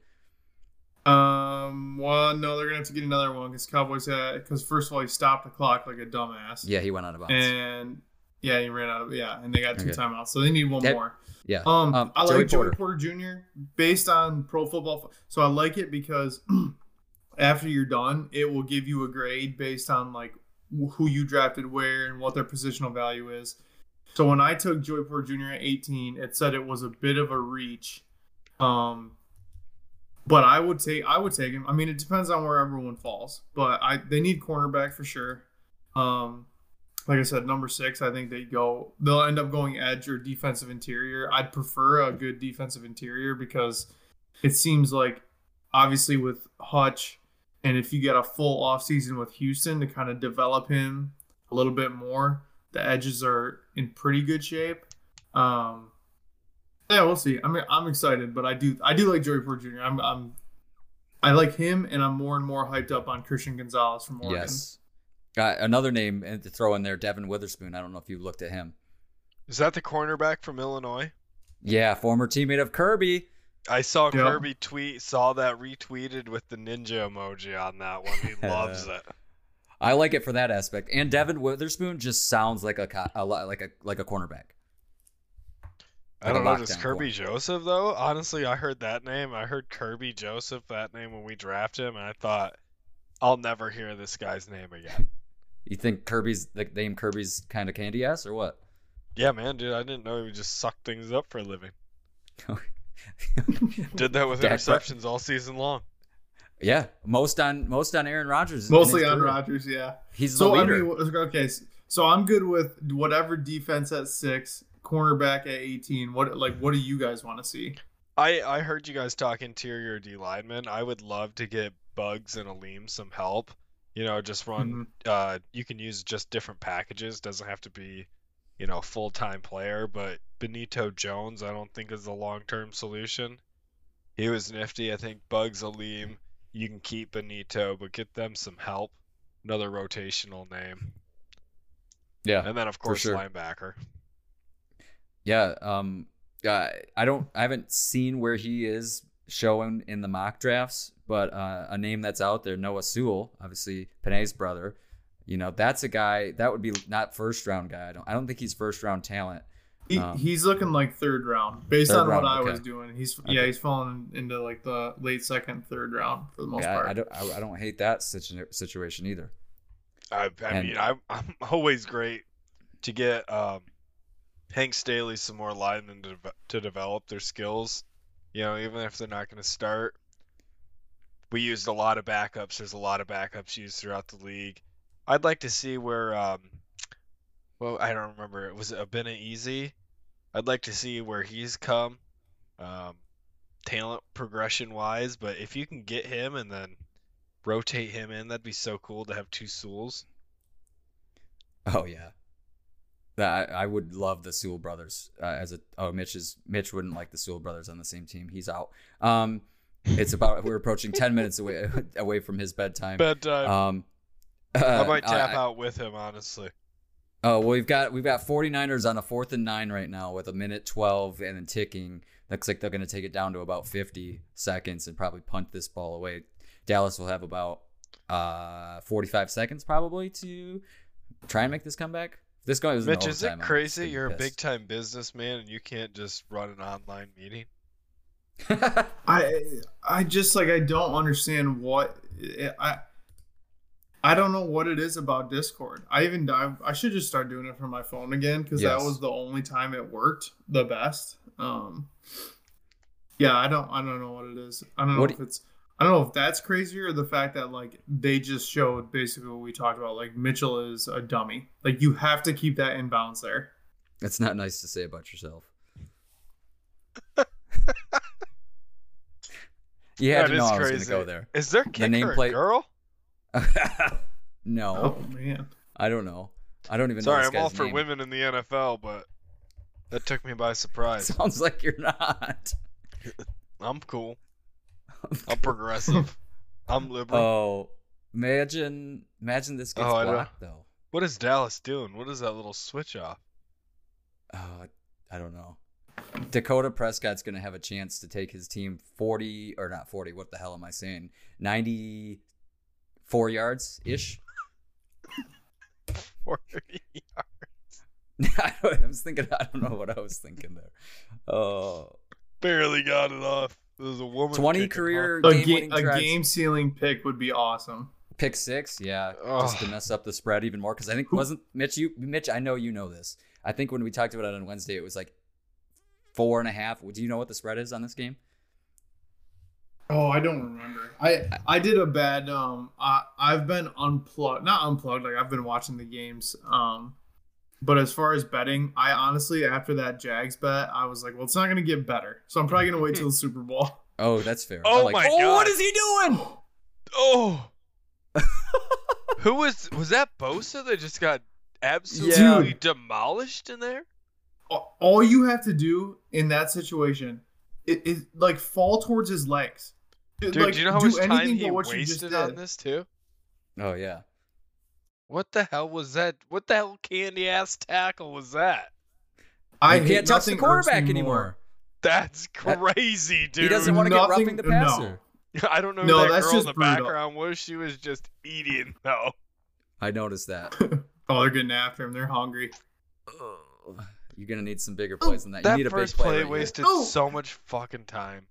Speaker 3: Um, well, no, they're gonna have to get another one because Cowboys had because first of all he stopped the clock like a dumbass.
Speaker 1: Yeah, he went out of bounds.
Speaker 3: and yeah, he ran out of yeah, and they got two
Speaker 1: Okay.
Speaker 3: timeouts, so they need one
Speaker 1: That-
Speaker 3: more.
Speaker 1: yeah.
Speaker 3: Um,
Speaker 1: Um,
Speaker 3: I
Speaker 1: Joey
Speaker 3: like Joey
Speaker 1: Porter.
Speaker 3: Porter Jr. based on Pro Football, so I like it because after you're done, it will give you a grade based on like who you drafted where and what their positional value is. So when I took Joey Porter Jr. at 18, it said it was a bit of a reach. Um, but I would take I would take him. I mean, it depends on where everyone falls, but I they need cornerback for sure. Um, like I said, number six, I think they go. They'll end up going edge or defensive interior. I'd prefer a good defensive interior because it seems like obviously with Hutch, and if you get a full offseason with Houston to kind of develop him a little bit more, the edges are in pretty good shape. Um, yeah, we'll see. I mean, I'm excited, but I do I do like Joey Porter Jr. I'm I'm I like him, and I'm more and more hyped up on Christian Gonzalez from Oregon.
Speaker 1: Yes. Uh, another name to throw in there, Devon Witherspoon. I don't know if you looked at him.
Speaker 2: Is that the cornerback from Illinois?
Speaker 1: Yeah, former teammate of Kirby.
Speaker 2: I saw
Speaker 3: Yep.
Speaker 2: Kirby tweet, saw that retweeted with the ninja emoji on that one. He loves it.
Speaker 1: I like it for that aspect. And Devon Witherspoon just sounds like a, a like a like a cornerback.
Speaker 2: I don't know. Does Kirby
Speaker 1: corner.
Speaker 2: Joseph though? Honestly, I heard that name. I heard Kirby Joseph that name when we drafted him, and I thought I'll never hear this guy's name again.
Speaker 1: You think Kirby's the name Kirby's kind of candy ass or what?
Speaker 2: yeah, man, dude, I didn't know he would just suck things up for a living. Did that with
Speaker 1: Dak Pre-
Speaker 2: interceptions all season long.
Speaker 1: yeah, most on most on Aaron Rodgers.
Speaker 3: Mostly on
Speaker 1: career.
Speaker 3: Rodgers, yeah.
Speaker 1: He's the
Speaker 3: So I
Speaker 1: leader.
Speaker 3: mean, okay, so I'm good with whatever defense at six, cornerback at 18. What like what do you guys want to see?
Speaker 2: I I heard you guys talk interior D lineman. I would love to get Bugs and Alim some help. You know, just run. Uh, you can use just different packages. Doesn't have to be, you know, full time player. But Benito Jones, I don't think is a long term solution. He was nifty. I think Bugs Alim. You can keep Benito, but get them some help. Another rotational name.
Speaker 1: Yeah,
Speaker 2: And then of course
Speaker 1: sure.
Speaker 2: linebacker.
Speaker 1: Yeah. Um, uh, I don't, I haven't seen where he is showing in the mock drafts, but uh, a name that's out there, Noah Sewell, obviously Penei's brother. You know, that's a guy that would be not first round guy. I don't, I don't think he's first round talent.
Speaker 3: He,
Speaker 1: Um,
Speaker 3: he's looking like third round based
Speaker 1: Third
Speaker 3: on
Speaker 1: round,
Speaker 3: what I
Speaker 1: okay.
Speaker 3: was doing. He's yeah, he's falling into like the late second, third round for the most
Speaker 1: Yeah,
Speaker 3: part.
Speaker 1: I don't, I, I don't hate that situ- situation either.
Speaker 2: I, I
Speaker 1: And-
Speaker 2: mean, I'm, I'm always great to get um, Hank Staley some more linemen to, deve- to develop their skills. You know, even if they're not going to start. We used a lot of backups. There's a lot of backups used throughout the league. I'd like to see where, um, well, I don't remember. Was it Abena Easy? I'd like to see where he's come, um, talent progression wise. But if you can get him and then rotate him in, that'd be so cool to have two Sewells.
Speaker 1: Oh yeah, that I, I would love the Sewell brothers uh, as a. Oh, Mitch is Mitch wouldn't like the Sewell brothers on the same team. He's out. Um, it's about we're approaching ten minutes away away from his bedtime.
Speaker 2: Bedtime.
Speaker 1: Um,
Speaker 2: I
Speaker 1: uh,
Speaker 2: might tap
Speaker 1: I-
Speaker 2: out with him, honestly.
Speaker 1: Oh, well, we've got we've got 49ers on a fourth and nine right now with a minute 12 and then ticking. Looks like they're going to take it down to about 50 seconds and probably punt this ball away. Dallas will have about uh 45 seconds probably to try and make this comeback. If This goes in
Speaker 2: Mitch, is it crazy you're a big time businessman and you can't just run an online meeting?
Speaker 3: I I just like I don't understand what I I don't know what it is about Discord. I even I, I should just start doing it from my phone again because
Speaker 1: Yes.
Speaker 3: that was the only time it worked the best. Um, yeah, I don't I don't know what it is. I don't know
Speaker 1: What
Speaker 3: if it's I don't know if that's crazy or the fact that like they just showed basically what we talked about. Like Mitchell is a dummy. Like you have to keep that inbounds there.
Speaker 1: That's not nice to say about yourself. you had
Speaker 2: That
Speaker 1: to know
Speaker 2: is
Speaker 1: I was going to
Speaker 2: crazy.
Speaker 1: go there.
Speaker 2: Is there kicker
Speaker 1: nameplate-
Speaker 2: a girl?
Speaker 1: no,
Speaker 3: Oh man.
Speaker 1: I don't know. I don't even
Speaker 2: Sorry,
Speaker 1: know.
Speaker 2: I'm all for
Speaker 1: name.
Speaker 2: women in the NFL, but that took me by surprise.
Speaker 1: Sounds like you're not.
Speaker 2: I'm cool. I'm progressive. I'm liberal.
Speaker 1: Oh, imagine, imagine this gets
Speaker 2: Oh, I
Speaker 1: blocked though.
Speaker 2: what is Dallas doing? What is that little switch off?
Speaker 1: Oh, I don't know. Dakota Prescott's gonna have a chance to take his team forty or not forty. What the hell am I saying? Ninety-four yards ish.
Speaker 2: 40 yards.
Speaker 1: I was thinking. I don't know what I was thinking there. Oh,
Speaker 2: Barely got it off. There's a woman.
Speaker 1: 20 career
Speaker 3: A,
Speaker 1: game
Speaker 3: ga- a game ceiling pick would be awesome.
Speaker 1: Pick six, yeah, just to mess up the spread even more. Because I think wasn't Mitch. You, Mitch, I know you know this. I think when we talked about it on Wednesday, it was like four and a half. Do you know what the spread is on this game?
Speaker 3: Oh, I don't remember. I I did a bad. Um, I I've been unplugged, not unplugged. Like I've been watching the games. Um, but as far as betting, I honestly after that Jags bet, I was like, well, it's not gonna get better. So I'm probably gonna wait till the Super Bowl.
Speaker 1: Oh, that's fair.
Speaker 2: Oh
Speaker 1: I'm like,
Speaker 2: my
Speaker 1: oh, what
Speaker 2: God.
Speaker 1: is he doing?
Speaker 2: Oh. Who was was that Bosa that just got absolutely
Speaker 3: Yeah.
Speaker 2: demolished in there?
Speaker 3: All- All you have to do in that situation is, is like fall towards his legs.
Speaker 2: Dude,
Speaker 3: like,
Speaker 2: do you know how
Speaker 3: do
Speaker 2: much time
Speaker 3: anything
Speaker 2: he
Speaker 3: but what you just
Speaker 2: wasted
Speaker 3: did.
Speaker 2: on this too?
Speaker 1: Oh yeah.
Speaker 2: What the hell was that? What the hell candy ass tackle was that?
Speaker 3: I
Speaker 1: you can't touch the
Speaker 3: nothing irks me
Speaker 1: quarterback
Speaker 3: more.
Speaker 1: anymore.
Speaker 2: That's
Speaker 1: That-
Speaker 2: crazy, dude.
Speaker 1: He doesn't want to get
Speaker 3: Nothing-
Speaker 1: roughing the uh,
Speaker 3: no.
Speaker 1: passer.
Speaker 2: I don't know who
Speaker 3: No,
Speaker 2: that
Speaker 3: that's
Speaker 2: girl in
Speaker 3: just
Speaker 2: the
Speaker 3: brutal.
Speaker 2: background was. She was just eating though.
Speaker 1: I noticed that.
Speaker 3: Oh, they're getting after him. They're hungry.
Speaker 1: Ugh. You're gonna need some bigger oh, plays than that. You
Speaker 2: That
Speaker 1: need a big
Speaker 2: first
Speaker 1: play.
Speaker 2: play
Speaker 1: right
Speaker 2: wasted
Speaker 3: Oh.
Speaker 2: so much fucking time.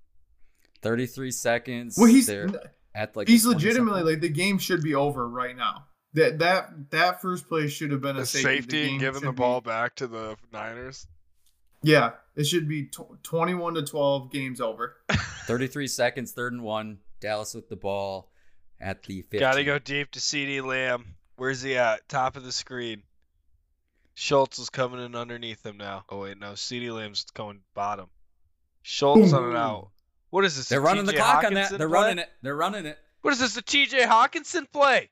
Speaker 1: 33 seconds.
Speaker 3: Well, he's
Speaker 1: at like
Speaker 3: he's legitimately
Speaker 1: something.
Speaker 3: like the game should be over right now. That that that first play should have been a
Speaker 2: The
Speaker 3: safety,
Speaker 2: safety and giving the
Speaker 3: should
Speaker 2: ball
Speaker 3: Be,
Speaker 2: back to the Niners.
Speaker 3: yeah, it should be tw- twenty-one to twelve. Games over.
Speaker 1: 33 seconds, third and one. Dallas with the ball at the 15.
Speaker 2: Gotta go deep to CeeDee Lamb. Where's he at? Top of the screen. Schultz is coming in underneath him now. Oh wait, no, CeeDee Lamb's going bottom. Schultz on an
Speaker 3: Ooh.
Speaker 2: out. What is this?
Speaker 1: They're running the
Speaker 2: TJ
Speaker 1: clock on that. They're
Speaker 2: play?
Speaker 1: running it. They're running it.
Speaker 2: What is this? A TJ Hockenson play?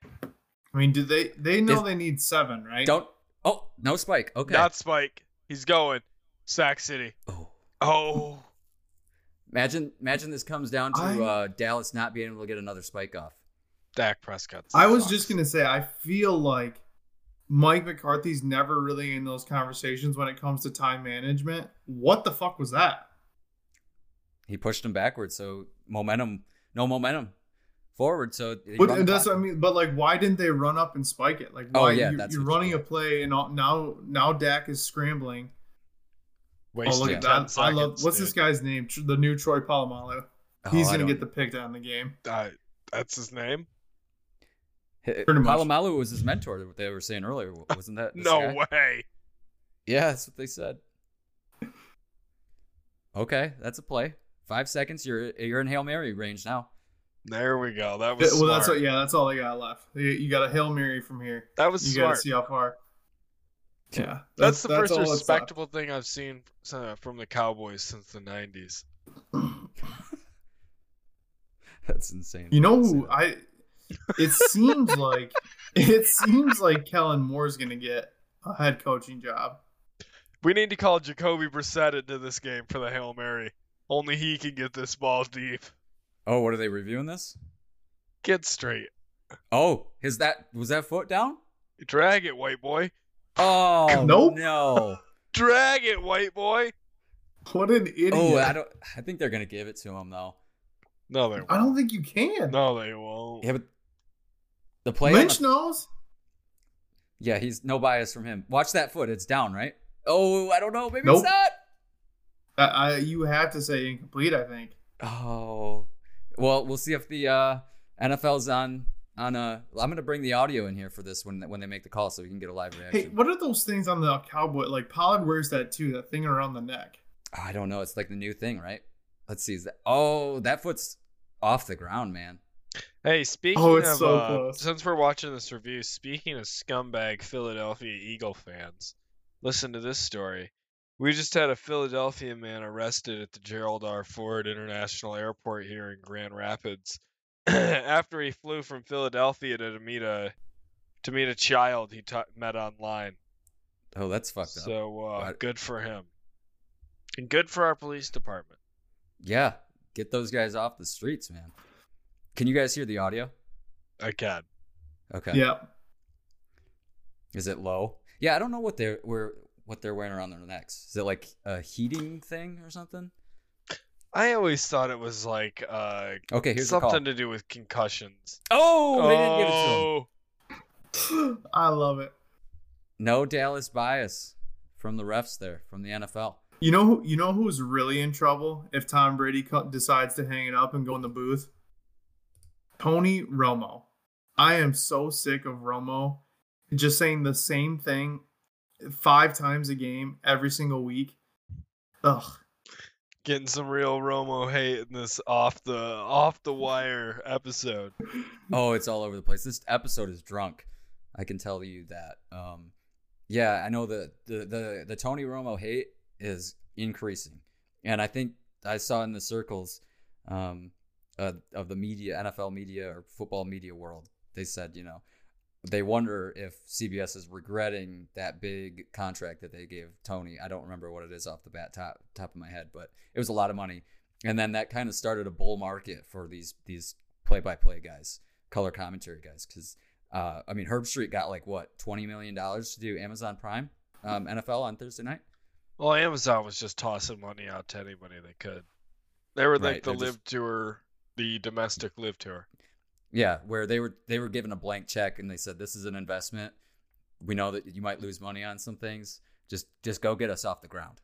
Speaker 3: I mean, do they they know
Speaker 1: If-
Speaker 3: they need seven, right?
Speaker 1: Don't. Oh, no spike. Okay.
Speaker 2: Not Spike. He's going. Sac City.
Speaker 1: oh.
Speaker 2: Oh.
Speaker 1: Imagine, imagine this comes down to
Speaker 3: I-
Speaker 1: uh, Dallas not being able to get another spike off.
Speaker 2: Dak Prescott.
Speaker 3: I was
Speaker 2: sucks.
Speaker 3: just gonna say I feel like Mike McCarthy's never really in those conversations when it comes to time management. What the fuck was that?
Speaker 1: He pushed him backwards, so momentum, no momentum forward. So
Speaker 3: But that's
Speaker 1: clock.
Speaker 3: what I mean. But like, why didn't they run up and spike it? Like,
Speaker 1: Oh,
Speaker 3: why
Speaker 1: yeah,
Speaker 3: you're,
Speaker 1: that's
Speaker 3: you're
Speaker 1: what you
Speaker 3: running a play and all, now now Dak is scrambling. Oh, look at
Speaker 2: 10
Speaker 3: that! I love. What's
Speaker 2: dude.
Speaker 3: this guy's name? The new Troy Polamalu.
Speaker 1: Oh,
Speaker 3: He's
Speaker 1: I
Speaker 3: gonna get the pick down the game.
Speaker 2: Uh, that's his name?
Speaker 1: H- Polamalu was his mentor. What they were saying earlier, wasn't that?
Speaker 2: No
Speaker 1: guy?
Speaker 2: way.
Speaker 1: Yeah, that's what they said. Okay, that's a play. Five seconds. You're you're in hail mary range now.
Speaker 2: There we go. That was
Speaker 3: well,
Speaker 2: smart.
Speaker 3: that's what. Yeah, that's all they got left. You, you got a hail mary from here.
Speaker 2: That was
Speaker 3: You got to see how far. Yeah,
Speaker 2: That's, the first
Speaker 3: that's left.
Speaker 2: respectable thing I've seen uh, from the Cowboys since the 90s.
Speaker 1: That's insane.
Speaker 3: You know who. I? It seems like it seems like Kellen Moore's gonna get a head coaching job.
Speaker 2: We need to call Jacoby Brissett into this game for the Hail Mary. Only he can get this ball deep.
Speaker 1: Oh, what are they reviewing this?
Speaker 2: Get straight.
Speaker 1: Oh, is that was that foot down?
Speaker 2: Drag it, white boy.
Speaker 1: Oh
Speaker 3: Nope.
Speaker 1: no.
Speaker 2: Drag it, white boy.
Speaker 3: What an idiot!
Speaker 1: Oh, I don't. I think they're gonna give it to him though.
Speaker 2: No, they won't.
Speaker 3: I don't think you can.
Speaker 2: No, they won't.
Speaker 1: Yeah, but the play.
Speaker 3: Lynch
Speaker 1: the-
Speaker 3: knows.
Speaker 1: yeah, he's no bias from him. Watch that foot. It's down, right? Oh, I don't know. Maybe
Speaker 3: Nope.
Speaker 1: it's not.
Speaker 3: I, I, you have to say incomplete. I think.
Speaker 1: Oh, well, we'll see if the uh, NFL's on on. Uh, I'm gonna bring the audio in here for this when when they make the call, so we can get a live reaction.
Speaker 3: Hey, what are those things on the cowboy? Like Pollard wears that too. That thing around the neck.
Speaker 1: I don't know. It's like the new thing, right? Let's see. Is that? Oh, that foot's off the ground, man.
Speaker 2: Hey, speaking
Speaker 3: Oh, it's
Speaker 2: of,
Speaker 3: so
Speaker 2: uh,
Speaker 3: close.
Speaker 2: since we're watching this review, speaking of scumbag Philadelphia Eagle fans, listen to this story. We just had a Philadelphia man arrested at the Gerald R. Ford International Airport here in Grand Rapids after he flew from Philadelphia to meet a to meet a child he ta met online.
Speaker 1: Oh, that's fucked up.
Speaker 2: So uh,
Speaker 1: But-
Speaker 2: good for him, and good for our police department.
Speaker 1: Yeah, get those guys off the streets, man. Can you guys hear the audio?
Speaker 2: I can.
Speaker 1: Okay.
Speaker 3: Yeah.
Speaker 1: Is it low? Yeah, I don't know what they're where what they're wearing around their necks. Is it like a heating thing or something?
Speaker 2: I always thought it was like uh,
Speaker 1: Okay, here's
Speaker 2: something to do with concussions.
Speaker 1: Oh, they didn't give it to him.
Speaker 2: Oh.
Speaker 3: I love it.
Speaker 1: No Dallas bias from the refs there from the NFL.
Speaker 3: You know who? You know who's really in trouble if Tom Brady co- decides to hang it up and go in the booth? Tony Romo. I am so sick of Romo just saying the same thing five times a game every single week. Ugh.
Speaker 2: Getting some real Romo hate in this off the off the wire episode.
Speaker 1: Oh, it's all over the place. This episode is drunk. I can tell you that. Um, yeah, I know the the the, the Tony Romo hate is increasing, and I think I saw in the circles um, uh, of the media, NFL media or football media world, they said, you know, they wonder if CBS is regretting that big contract that they gave Tony. I don't remember what it is off the bat top top of my head, but it was a lot of money. And then that kind of started a bull market for these these play by play guys, color commentary guys, because uh, I mean Herbstreit got like what twenty million dollars to do Amazon Prime um, NFL on Thursday night.
Speaker 2: Well, Amazon was just tossing money out to anybody they could. They were like
Speaker 1: Right,
Speaker 2: the LIV
Speaker 1: just-
Speaker 2: tour, the domestic LIV tour.
Speaker 1: Yeah, where they were they were given a blank check and they said this is an investment. We know that you might lose money on some things. Just just go get us off the ground.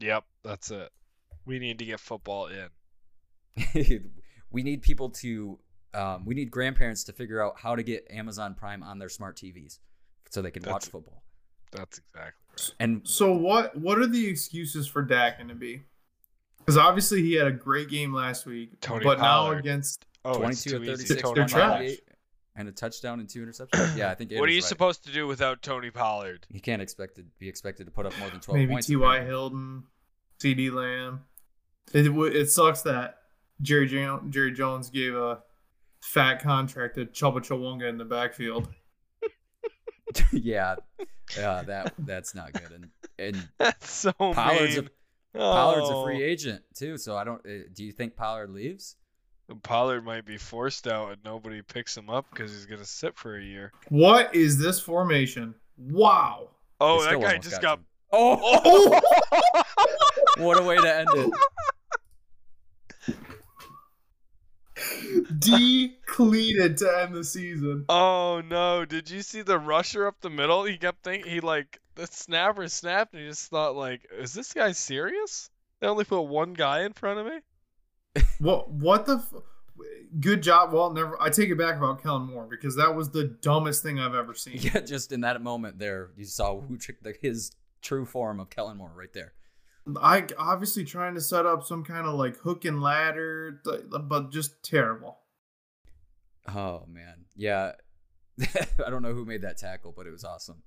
Speaker 2: Yep, that's it. We need to get football in.
Speaker 1: we need people to um, we need grandparents to figure out how to get Amazon Prime on their smart TVs so they can watch football.
Speaker 2: That's exactly right.
Speaker 1: And
Speaker 3: So what? What are the excuses for Dak going to be? Because obviously he had a great game last week,
Speaker 2: Tony
Speaker 3: but now against
Speaker 2: Oh,
Speaker 1: 22
Speaker 2: too
Speaker 1: of 36,
Speaker 2: to Tony
Speaker 3: They're trash.
Speaker 1: 198, and a touchdown and two interceptions. Yeah, I think.
Speaker 2: What are you
Speaker 1: right.
Speaker 2: supposed to do without Tony Pollard?
Speaker 1: He can't expect to be expected to put up more than twelve
Speaker 3: maybe
Speaker 1: points.
Speaker 3: T.Y.
Speaker 1: apparently.
Speaker 3: Hilton, CeeDee Lamb. It it sucks that Jerry jo- Jerry Jones gave a fat contract to Chuba Chawunga in the backfield.
Speaker 1: yeah, yeah, that that's not good. And and
Speaker 2: That's so
Speaker 1: Pollard's a
Speaker 2: mean.
Speaker 1: Pollard's a
Speaker 2: Oh.
Speaker 1: free agent too. So I don't. Uh, do you think Pollard leaves?
Speaker 2: Pollard might be forced out and nobody picks him up because he's gonna sit for a year.
Speaker 3: What is this formation? Wow.
Speaker 2: Oh,
Speaker 1: They
Speaker 2: that
Speaker 1: still
Speaker 2: guy just
Speaker 1: got
Speaker 2: got.
Speaker 1: Oh,
Speaker 3: Oh,
Speaker 1: what a way to end it.
Speaker 3: decleated to end the season.
Speaker 2: Oh no! Did you see the rusher up the middle? He kept thinking he like the snapper snapped, and he just thought like, "Is this guy serious? They only put one guy in front of me."
Speaker 3: What? What the? F- Good job. Well, never. I take it back about Kellen Moore because that was the dumbest thing I've ever seen.
Speaker 1: Yeah, just in that moment there, you saw who tr- the, his true form of Kellen Moore right there.
Speaker 3: I obviously trying to set up some kind of like hook and ladder, but just terrible.
Speaker 1: Oh man, yeah. I don't know who made that tackle, but it was awesome.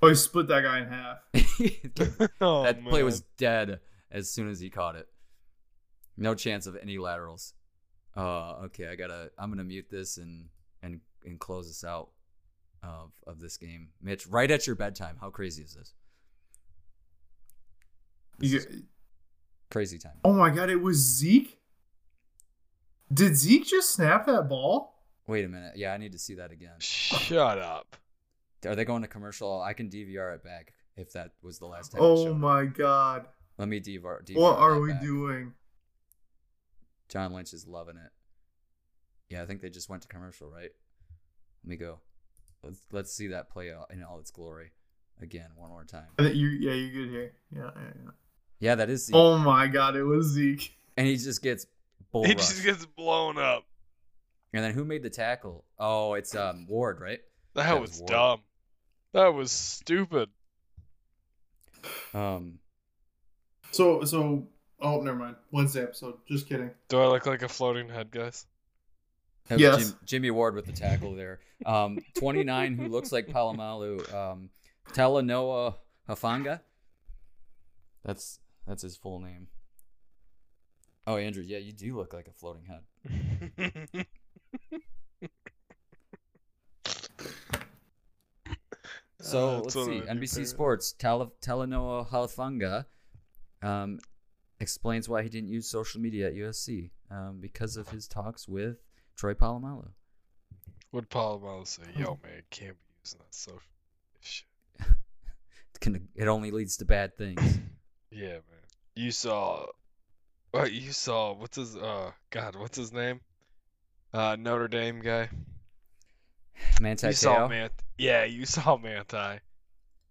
Speaker 3: Oh, he split that guy in half.
Speaker 1: that
Speaker 2: oh,
Speaker 1: play was dead as soon as he caught it. No chance of any laterals. Uh, okay, I gotta. I'm gonna mute this and and and close this out of of this game, Mitch. Right at your bedtime. How crazy is this? This
Speaker 3: You-
Speaker 1: is crazy time.
Speaker 3: oh my god, it was Zeke. Did Zeke just snap that ball?
Speaker 1: Wait a minute. Yeah, I need to see that again.
Speaker 2: Shut up.
Speaker 1: Are they going to commercial? I can DVR it back if that was the last time.
Speaker 3: Oh my god.
Speaker 1: Let me DVR. DVR
Speaker 3: What are we
Speaker 1: back.
Speaker 3: doing?
Speaker 1: John Lynch is loving it. Yeah, I think they just went to commercial, right? Let me go. Let's let's see that play out in all its glory again one more time.
Speaker 3: You, yeah, you're good here. Yeah, yeah, yeah.
Speaker 1: Yeah, that is Zeke.
Speaker 3: Oh my god, it was Zeke.
Speaker 1: and he just gets bull
Speaker 2: He
Speaker 1: rushed.
Speaker 2: just gets blown up.
Speaker 1: And then who made the tackle? Oh, it's um Ward, right?
Speaker 2: That,
Speaker 1: That
Speaker 2: was,
Speaker 1: was Ward.
Speaker 2: dumb. That was stupid.
Speaker 1: Um,
Speaker 3: So, so, oh, never mind. Wednesday episode. Just kidding.
Speaker 2: Do I look like a floating head, guys?
Speaker 1: that
Speaker 3: Yes.
Speaker 1: Jim, Jimmy Ward with the tackle there. Um, 29 who looks like Polamalu. Um, Talanoa Hufanga. That's that's his full name. Oh, Andrew, yeah, you do look like a floating head. So
Speaker 2: Uh,
Speaker 1: let's
Speaker 2: it's
Speaker 1: see. NBC
Speaker 2: favorite-
Speaker 1: Sports, Tal- Talanoa Halafanga um, explains why he didn't use social media at USC um, because of his talks with Troy Polamalu.
Speaker 2: Would Polamalu say, "Yo, man, can't be using that social shit."
Speaker 1: It, can, it only leads to bad things.
Speaker 2: Yeah, man. You saw, what you saw? What's his? Uh, God, what's his name? Uh, Notre Dame guy.
Speaker 1: Manti
Speaker 2: You saw
Speaker 1: Te'o?
Speaker 2: Mant. Yeah, you saw Manti.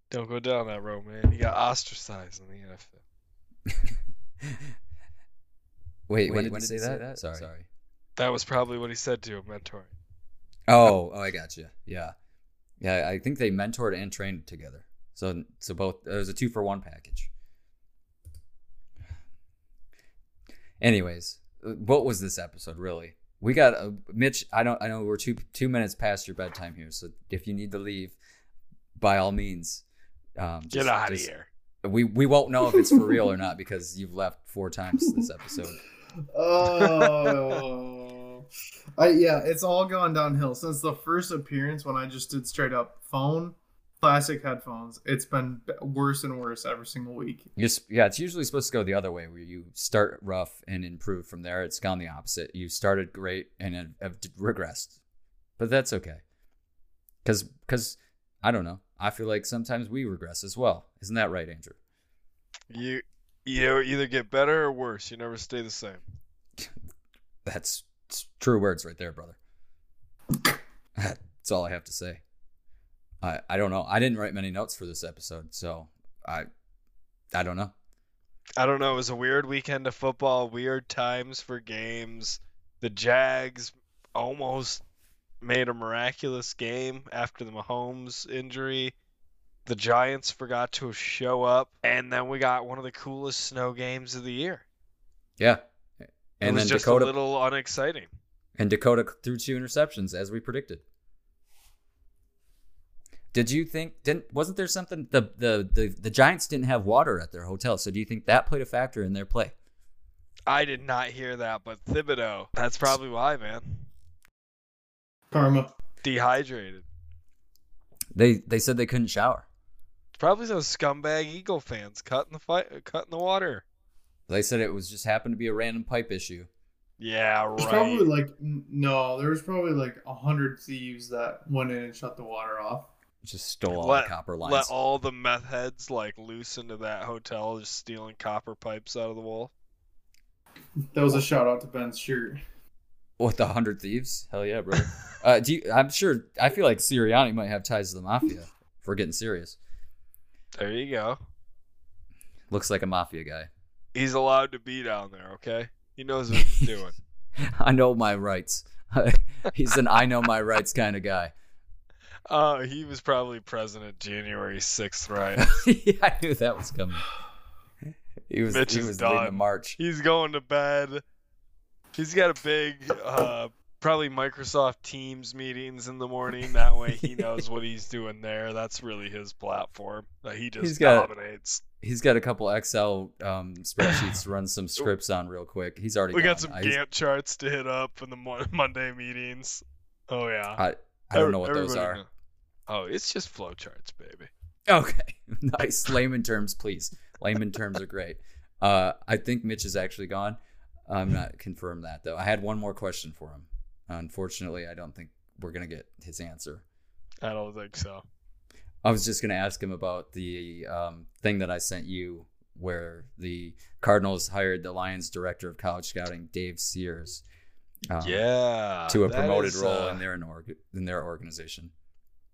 Speaker 2: Don't go down that road, man. He got ostracized in the NFL.
Speaker 1: Wait, when did he say that? Sorry. Sorry.
Speaker 2: That was probably what he said to him, mentoring.
Speaker 1: Oh, oh, I got you. Yeah, yeah. I think they mentored and trained together. So, so both it was a two for one package. Anyways, what was this episode really? We got uh, Mitch. I don't. I know we're two two minutes past your bedtime here. So if you need to leave, by all means, um,
Speaker 2: Get out of here.
Speaker 1: We we won't know if it's for real or not because you've left four times this episode.
Speaker 3: Oh, I yeah, it's all gone downhill since the first appearance when I just did straight up phone, classic headphones. It's been worse and worse every single week.
Speaker 1: You're, yeah, it's usually supposed to go the other way, where you start rough and improve from there. It's gone the opposite. You started great and have, have regressed, but that's okay. Because, because I don't know. I feel like sometimes we regress as well. Isn't that right, Andrew?
Speaker 2: You you either get better or worse. You never stay the same.
Speaker 1: That's true words right there, brother. That's all I have to say. I I don't know. I didn't write many notes for this episode, so I I don't know.
Speaker 2: I don't know. It was a weird weekend of football. Weird times for games. The Jags almost made a miraculous game after the Mahomes injury. The Giants forgot to show up, and then we got one of the coolest snow games of the year.
Speaker 1: Yeah.
Speaker 2: it
Speaker 1: And
Speaker 2: was
Speaker 1: then
Speaker 2: just
Speaker 1: Dakota
Speaker 2: a little unexciting.
Speaker 1: And Dakota threw two interceptions as we predicted. Did you think didn't wasn't there something the, the the the Giants didn't have water at their hotel, so do you think that played a factor in their play?
Speaker 2: I did not hear that, but Thibodeau, that's probably why, man.
Speaker 3: Karma.
Speaker 2: Dehydrated.
Speaker 1: They they said they couldn't shower.
Speaker 2: Probably those scumbag Eagle fans cutting the fight, cutting the water.
Speaker 1: They said it was just happened to be a random pipe issue.
Speaker 2: Yeah,
Speaker 3: There's
Speaker 2: right.
Speaker 3: probably like no, there was probably like a hundred thieves that went in and shut the water off.
Speaker 1: Just stole all
Speaker 2: Let-
Speaker 1: the copper lines.
Speaker 2: Let all the meth heads like loose into that hotel, just stealing copper pipes out of the wall.
Speaker 3: That was a shout out to Ben's shirt.
Speaker 1: With the hundred thieves? Hell yeah, bro. uh, do you, I'm sure. I feel like Sirianni might have ties to the mafia. If we're getting serious,
Speaker 2: There you go.
Speaker 1: looks like a mafia guy.
Speaker 2: He's allowed to be down there, okay? He knows what he's doing.
Speaker 1: I know my rights. He's an I know my rights kind of guy.
Speaker 2: Uh, he was probably president January 6th, right?
Speaker 1: yeah, I knew that was coming. He was
Speaker 2: Mitch
Speaker 1: he was leading the march.
Speaker 2: He's going to bed. He's got a big, uh, probably Microsoft Teams meetings in the morning. That way he knows what he's doing there. That's really his platform. That he just
Speaker 1: He's got-
Speaker 2: dominates.
Speaker 1: He's got a couple Excel um, spreadsheets to run some scripts on real quick. He's already
Speaker 2: We got some Gantt charts to hit up in the mo- Monday meetings. Oh, yeah.
Speaker 1: I, I don't know what those are.
Speaker 2: know- Oh, it's just flow charts, baby.
Speaker 1: Okay, nice layman terms, please. Layman terms are great. Uh, I think Mitch is actually gone. I'm not confirmed that though. I had one more question for him. Unfortunately, I don't think we're gonna get his answer.
Speaker 2: I don't think so.
Speaker 1: I was just gonna ask him about the um, thing that I sent you, where the Cardinals hired the Lions director of college scouting, Dave Sears, um,
Speaker 2: yeah.
Speaker 1: to a promoted
Speaker 2: is,
Speaker 1: role
Speaker 2: uh,
Speaker 1: in their in, org- in their organization.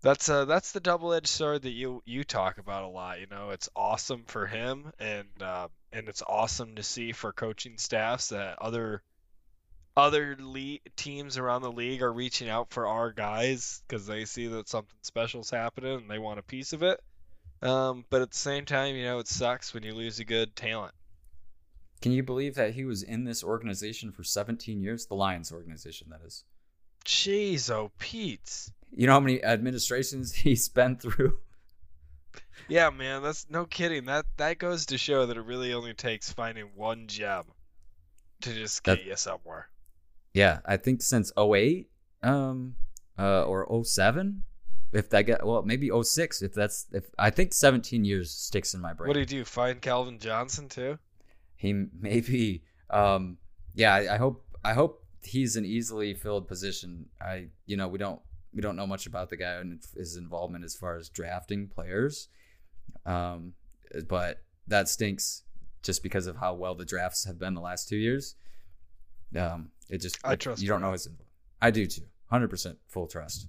Speaker 2: That's uh that's the double-edged sword that you you talk about a lot. You know, it's awesome for him, and uh, and it's awesome to see for coaching staffs that other other le- teams around the league are reaching out for our guys because they see that something special's happening and they want a piece of it. Um, but at the same time, you know, it sucks when you lose a good talent.
Speaker 1: Can you believe that he was in this organization for 17 years? The Lions organization, that is.
Speaker 2: Jeez, oh Pete.
Speaker 1: You know how many administrations he's been through?
Speaker 2: Yeah, man, that's no kidding. That that goes to show that it really only takes finding one gem to just get
Speaker 1: That-
Speaker 2: you somewhere.
Speaker 1: Yeah, I think since 08 um uh or 07 if that get well maybe 06 if that's if I think 17 years sticks in my brain.
Speaker 2: What do you do? Find Calvin Johnson too?
Speaker 1: he maybe um yeah, I, I hope I hope he's an easily filled position. I you know, we don't we don't know much about the guy and his involvement as far as drafting players. Um but that stinks just because of how well the drafts have been the last 2 years. Um it just
Speaker 2: I
Speaker 1: it-
Speaker 2: trust
Speaker 1: you don't know his. I do too. 100% full trust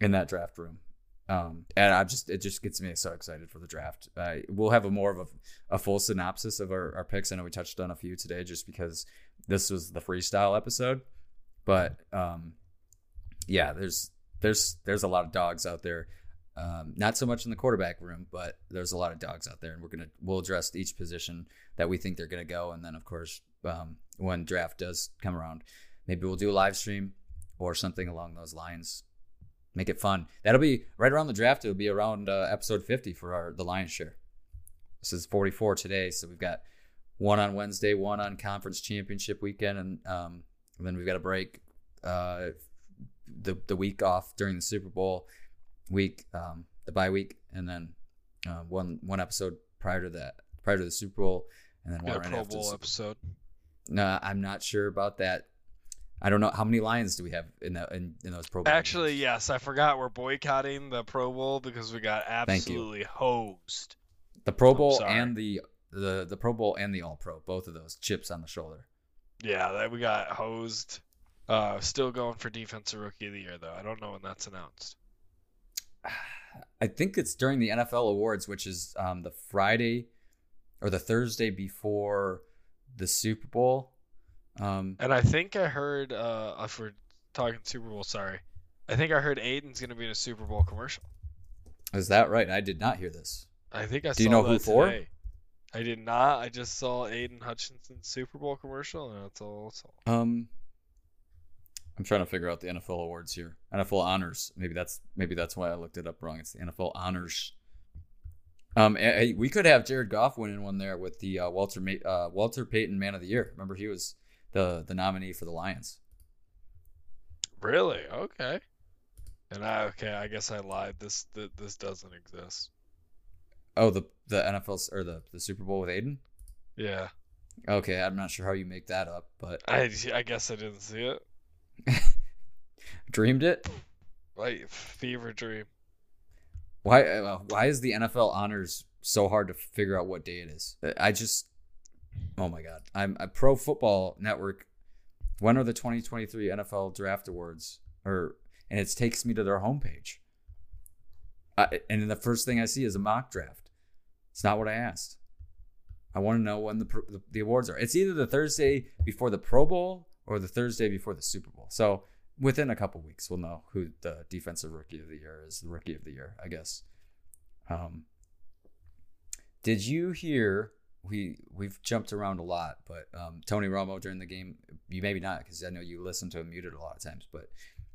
Speaker 1: in that draft room. Um, and I just it just gets me so excited for the draft. Uh, we'll have a more of a, a full synopsis of our, our picks. I know we touched on a few today just because this was the freestyle episode, but um, yeah, there's there's there's a lot of dogs out there. Um, not so much in the quarterback room, but there's a lot of dogs out there, and we're gonna we'll address each position that we think they're gonna go, and then of course um, when draft does come around, maybe we'll do a live stream or something along those lines make it fun. That'll be right around the draft. It'll be around uh, episode 50 for our the Lions share. This is 44 today, so we've got one on Wednesday, one on conference championship weekend, and, um, and then we've got a break uh, the the week off during the Super Bowl week, um, the bye week, and then uh, one one episode prior to that, prior to the Super Bowl, and then one right
Speaker 2: Pro
Speaker 1: after.
Speaker 2: Bowl episode.
Speaker 1: No, I'm not sure about that. I don't know how many Lions do we have in that in, in those Pro Bowl.
Speaker 2: Actually,
Speaker 1: games?
Speaker 2: yes, I forgot we're boycotting the Pro Bowl because we got absolutely hosed.
Speaker 1: The Pro Bowl and the the the Pro Bowl and the All Pro, both of those chips on the shoulder.
Speaker 2: Yeah, that we got hosed. Uh, still going for defensive rookie of the year though. I don't know when that's announced.
Speaker 1: I think it's during the NFL awards, which is um, the Friday or the Thursday before the Super Bowl. Um,
Speaker 2: And I think I heard uh, if we're talking Super Bowl, sorry, I think I heard Aidan's gonna be in a Super Bowl commercial.
Speaker 1: is that right? I did not hear this.
Speaker 2: I think I
Speaker 1: Do you
Speaker 2: saw
Speaker 1: know who
Speaker 2: that
Speaker 1: for?
Speaker 2: I did not. I just saw Aidan Hutchinson's Super Bowl commercial, and that's all. That's all.
Speaker 1: Um, I'm trying to figure out the NFL awards here. NFL honors. Maybe that's maybe that's why I looked it up wrong. It's the NFL honors. Um, we could have Jared Goff winning one there with the uh, Walter Ma- uh, Walter Payton Man of the Year. Remember, he was the the nominee for the Lions.
Speaker 2: Really? Okay. And I okay, I guess I lied. This th- this doesn't exist.
Speaker 1: Oh, the the NFL or the the Super Bowl with Aidan.
Speaker 2: Yeah.
Speaker 1: Okay, I'm not sure how you make that up, but
Speaker 2: I I guess I didn't see it.
Speaker 1: dreamed it.
Speaker 2: Like fever dream.
Speaker 1: Why uh, why is the NFL honors so hard to figure out what day it is? I just oh my god. I'm a Pro Football Network. When are the 2023 NFL Draft Awards? Or and it takes me to their homepage. I, and then the first thing I see is a mock draft. It's not what I asked. I want to know when the, the awards are. It's either the Thursday before the Pro Bowl or the Thursday before the Super Bowl. So within a couple weeks, we'll know who the defensive rookie of the year is. The rookie of the year, I guess. Um, did you hear? We we've jumped around a lot, but um, Tony Romo during the game, you maybe not because I know you listen to him muted a lot of times, but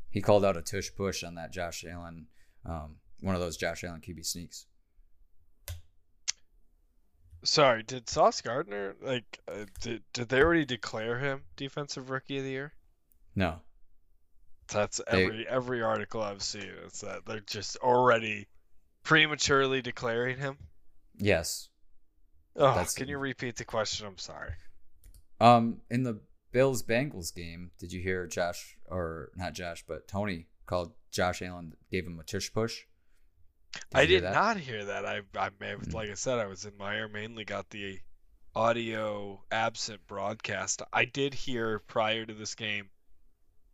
Speaker 1: he called out a tush push on that Josh Allen, um, one of those Josh Allen QB sneaks.
Speaker 2: Sorry, did Sauce Gardner like uh, did did they already declare him defensive rookie of the year?
Speaker 1: No,
Speaker 2: That's every every article I've seen. It's that they're just already prematurely declaring him.
Speaker 1: yes.
Speaker 2: Oh,
Speaker 1: That's-
Speaker 2: can you repeat the question? I'm sorry.
Speaker 1: Um, in the Bills Bengals game, did you hear Josh or not Josh, but Tony called Josh Allen, gave him a tush push?
Speaker 2: I
Speaker 1: hear
Speaker 2: did not hear that. I I may have,
Speaker 1: Mm.
Speaker 2: like I said, I was in my ear mainly got the audio absent broadcast. I did hear prior to this game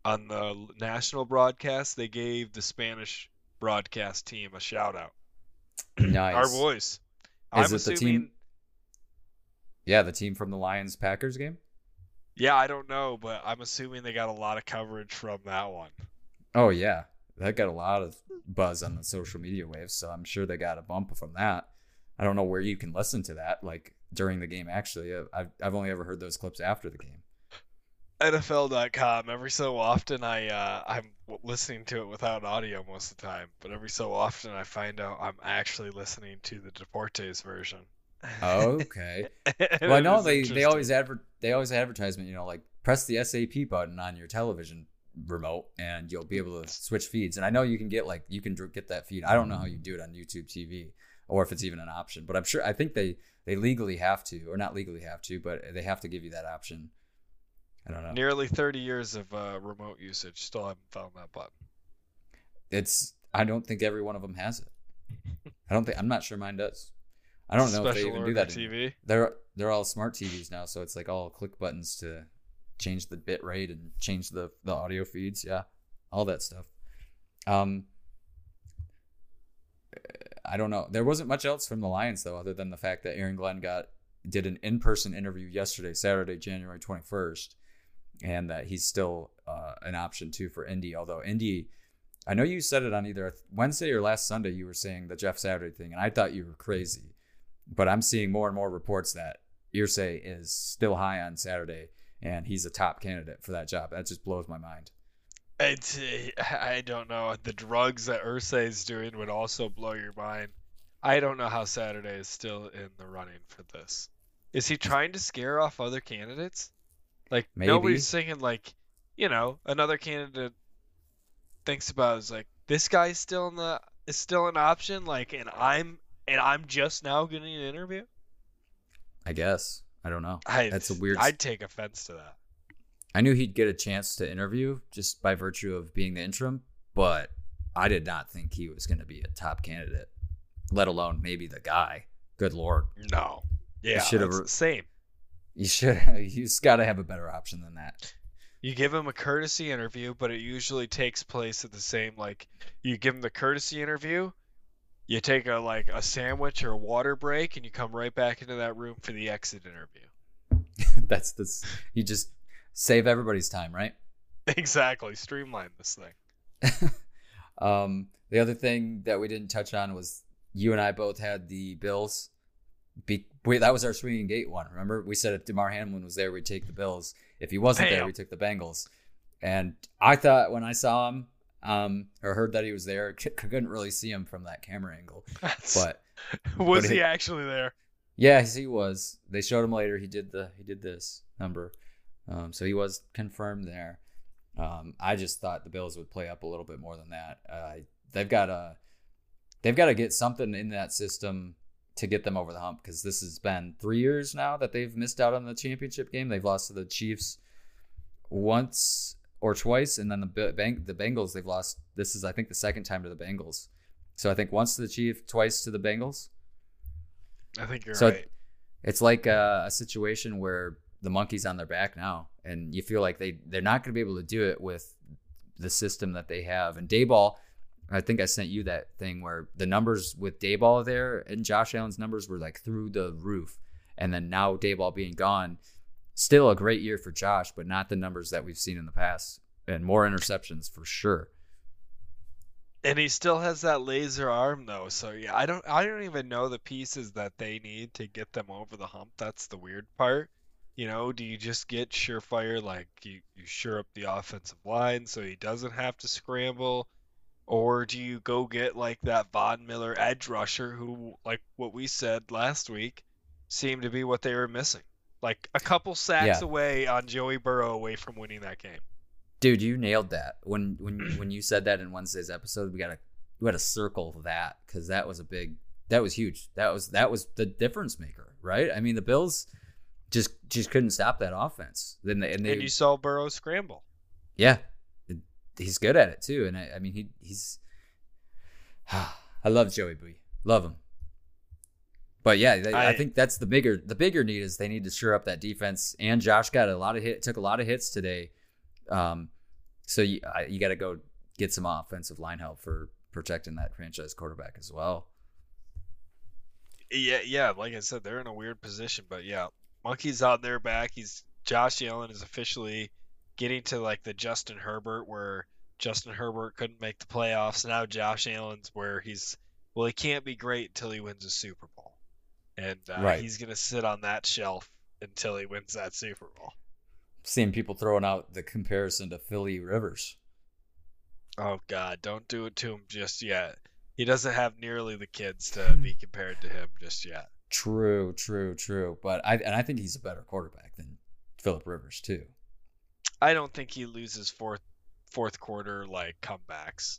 Speaker 2: on the national broadcast they gave the Spanish broadcast team a shout out.
Speaker 1: Nice.
Speaker 2: Our boys.
Speaker 1: Is
Speaker 2: I'm
Speaker 1: it the team- Yeah, the team from the Lions Packers game.
Speaker 2: Yeah, I don't know, but I'm assuming they got a lot of coverage from that one.
Speaker 1: Oh yeah, that got a lot of buzz on the social media waves, so I'm sure they got a bump from that. I don't know where you can listen to that, like during the game. Actually, I've I've only ever heard those clips after the game.
Speaker 2: NFL.com. Every so often, I uh, I'm listening to it without audio most of the time, but every so often I find out I'm actually listening to the Deportes version.
Speaker 1: Okay. Well, I know they they always advert they always advertisement. You know, like press the SAP button on your television remote, and you'll be able to switch feeds. And I know you can get like you can get that feed. I don't know how you do it on YouTube TV or if it's even an option, but I'm sure I think they they legally have to, or not legally have to, but they have to give you that option. I don't know.
Speaker 2: nearly 30 years of uh, remote usage. Still haven't found that button.
Speaker 1: It's I don't think every one of them has it. I don't think I'm not sure mine does. I don't know if they even do that. anymore.
Speaker 2: TV.
Speaker 1: They're they're all smart TVs now, so it's like all click buttons to change the bit rate and change the the audio feeds. Yeah, all that stuff. Um, I don't know. There wasn't much else from the Lions though, other than the fact that Aaron Glenn got did an in person interview yesterday, Saturday, January twenty first, and that he's still uh, an option too for Indy. Although Indy, I know you said it on either Wednesday or last Sunday. You were saying the Jeff Saturday thing, and I thought you were crazy but I'm seeing more and more reports that Irsay is still high on Saturday and he's a top candidate for that job. That just blows my mind.
Speaker 2: It's, uh, I don't know. The drugs that Irsay is doing would also blow your mind. I don't know how Saturday is still in the running for this. Is he trying to scare off other candidates? Like
Speaker 1: Maybe.
Speaker 2: nobody's thinking like, you know, another candidate thinks about is like this guy's still in the is still an option. Like, and I'm and I'm just now getting an interview.
Speaker 1: I guess. I don't know.
Speaker 2: I,
Speaker 1: That's a weird.
Speaker 2: I'd take offense to that.
Speaker 1: I knew he'd get a chance to interview just by virtue of being the interim, but I did not think he was going to be a top candidate, let alone maybe the guy. Good lord.
Speaker 2: No. Yeah,
Speaker 1: should have re-
Speaker 2: the same.
Speaker 1: You should. He's got to have a better option than that.
Speaker 2: You give him a courtesy interview, but it usually takes place at the same like you give him the courtesy interview, you take a like a sandwich or a water break, and you come right back into that room for the exit interview.
Speaker 1: That's this. You just save everybody's time, right?
Speaker 2: Exactly. Streamline this thing.
Speaker 1: um, the other thing that we didn't touch on was you and I both had the Bills. Be, wait, that was our swinging gate one. Remember, we said if Damar Hamlin was there, we'd take the Bills. If he wasn't there, we took the Bengals. And I thought when I saw him, um, or heard that he was there, c- couldn't really see him from that camera angle. But
Speaker 2: was
Speaker 1: but
Speaker 2: he actually there?
Speaker 1: yes, he was. They showed him later. He did the he did this number, um, so he was confirmed there. Um, I just thought the Bills would play up a little bit more than that. Uh, they've got to they've got to get something in that system to get them over the hump because this has been three years now that they've missed out on the championship game. They've lost to the Chiefs once or twice, and then the Ba- Bang- the Bengals they've lost. This is I think the second time to the Bengals So I think once to the Chiefs, twice to the Bengals.
Speaker 2: I think you're
Speaker 1: So
Speaker 2: right.
Speaker 1: it's like a, a situation where the monkey's on their back now, and you feel like they they're not going to be able to do it with the system that they have. And Daboll, I think I sent you that thing where the numbers with Daboll there and Josh Allen's numbers were like through the roof, and then now Daboll being gone, still a great year for Josh, but not the numbers that we've seen in the past, and more interceptions for sure.
Speaker 2: And he still has that laser arm though, so yeah, I don't I don't even know the pieces that they need to get them over the hump. That's the weird part. You know, do you just get surefire like you, you sure up the offensive line so he doesn't have to scramble? Or do you go get like that Von Miller edge rusher who like what we said last week seemed to be what they were missing. Like a couple sacks
Speaker 1: Yeah.
Speaker 2: away on Joey Burrow away from winning that game.
Speaker 1: Dude, you nailed that. When when when you said that in Wednesday's episode, we gotta we gotta circle that because that was a big that was huge. That was that was the difference maker, right? I mean, the Bills just just couldn't stop that offense. Then they, and they
Speaker 2: and you saw Burrow scramble.
Speaker 1: yeah, he's good at it too. And I, I mean, he he's I love Joey B. Love him. But yeah, they, I,
Speaker 2: I-
Speaker 1: think that's the bigger the bigger need is they need to shore up that defense. And Josh got a lot of hit took a lot of hits today. Um, so you I, you got to go get some offensive line help for protecting that franchise quarterback as well.
Speaker 2: Yeah, yeah, like I said, they're in a weird position, but yeah, Monkey's on their back. He's Josh Allen is officially getting to like the Justin Herbert where Justin Herbert couldn't make the playoffs. Now Josh Allen's where he's well, he can't be great until he wins a Super Bowl, and uh,
Speaker 1: Right.
Speaker 2: he's gonna sit on that shelf until he wins that Super Bowl.
Speaker 1: Seeing people throwing out the comparison to Philly Rivers.
Speaker 2: Oh God, don't do it to him just yet. He doesn't have nearly the kids to be compared to him just yet.
Speaker 1: True, true, true. But I and I think he's a better quarterback than Philip Rivers too.
Speaker 2: I don't think he loses fourth fourth quarter like comebacks.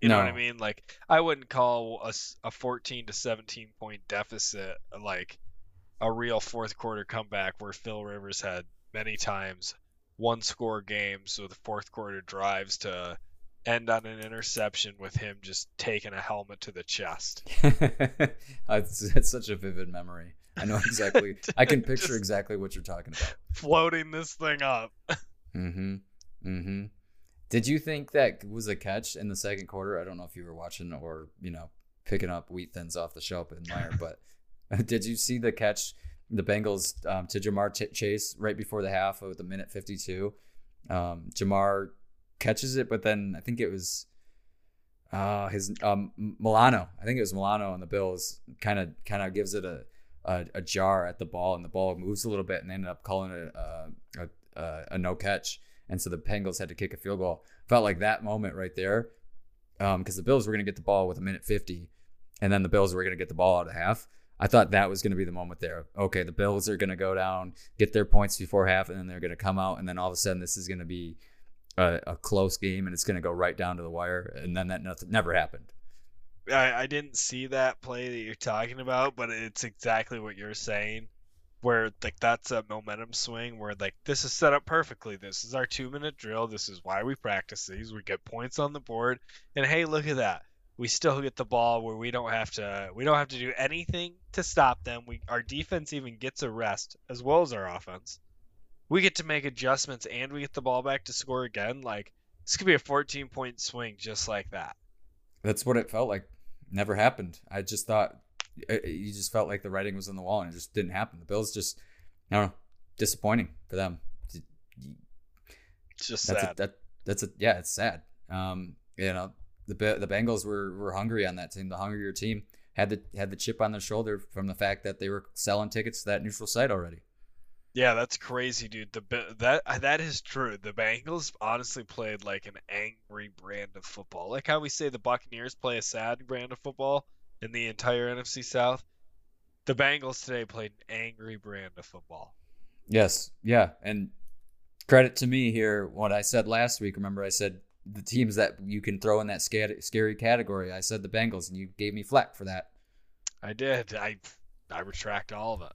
Speaker 2: You know what I mean? Like I wouldn't call a, a 14 to 17 point deficit like a real fourth quarter comeback where Phil Rivers had many times one score games with fourth quarter drives to end on an interception with him just taking a helmet to the chest.
Speaker 1: it's, it's such a vivid memory. I know exactly. I can picture exactly what you're talking about.
Speaker 2: Floating this thing up.
Speaker 1: Mm-hmm. Mm-hmm. Did you think that was a catch in the second quarter? I don't know if you were watching or you know picking up wheat thins off the shelf in Meijer, but did you see the catch? The Bengals um, to Ja'Marr Ch- Chase right before the half of the minute 52. Um, Ja'Marr catches it, but then I think it was uh, his um, Milano. I think it was Milano on the Bills. Kind of kind of gives it a, a a jar at the ball, and the ball moves a little bit, and they ended up calling it a, a, a, a no catch. And so the Bengals had to kick a field goal. Felt like that moment right there, um, because the Bills were going to get the ball with a minute 50, and then the Bills were going to get the ball out of half. I thought that was going to be the moment there. Okay, the Bills are going to go down, get their points before half, and then they're going to come out, and then all of a sudden this is going to be a, a close game, and it's going to go right down to the wire, and then that nothing, never happened.
Speaker 2: I, I didn't see that play that you're talking about, but it's exactly what you're saying. Where like that's a momentum swing where like this is set up perfectly. This is our two minute drill. This is why we practice these. We get points on the board. And hey, look at that. We still get the ball where we don't have to we don't have to do anything to stop them. We our defense even gets a rest as well as our offense. We get to make adjustments and we get the ball back to score again. Like this could be a 14 point swing just like that.
Speaker 1: That's what it felt like. Never happened. I just thought it, it- you just felt like the writing was on the wall, and it just didn't happen. The Bills just, I don't know, disappointing for them.
Speaker 2: It's just
Speaker 1: That's
Speaker 2: sad.
Speaker 1: a, that that's a yeah, it's sad. Um, you know, the the Bengals were were hungry on that team. The hungrier team had the had the chip on their shoulder from the fact that they were selling tickets to that neutral site already.
Speaker 2: Yeah, that's crazy, dude. The that uh, that is true. The Bengals honestly played like an angry brand of football. Like how we say the Buccaneers play a sad brand of football in the entire NFC South. The Bengals today played an angry brand of football.
Speaker 1: Yes, yeah, and credit to me here. What I said last week. Remember, I said the teams that you can throw in that scary, scary category. I said the Bengals, and you gave me flack for that.
Speaker 2: I did. I I retract all of it.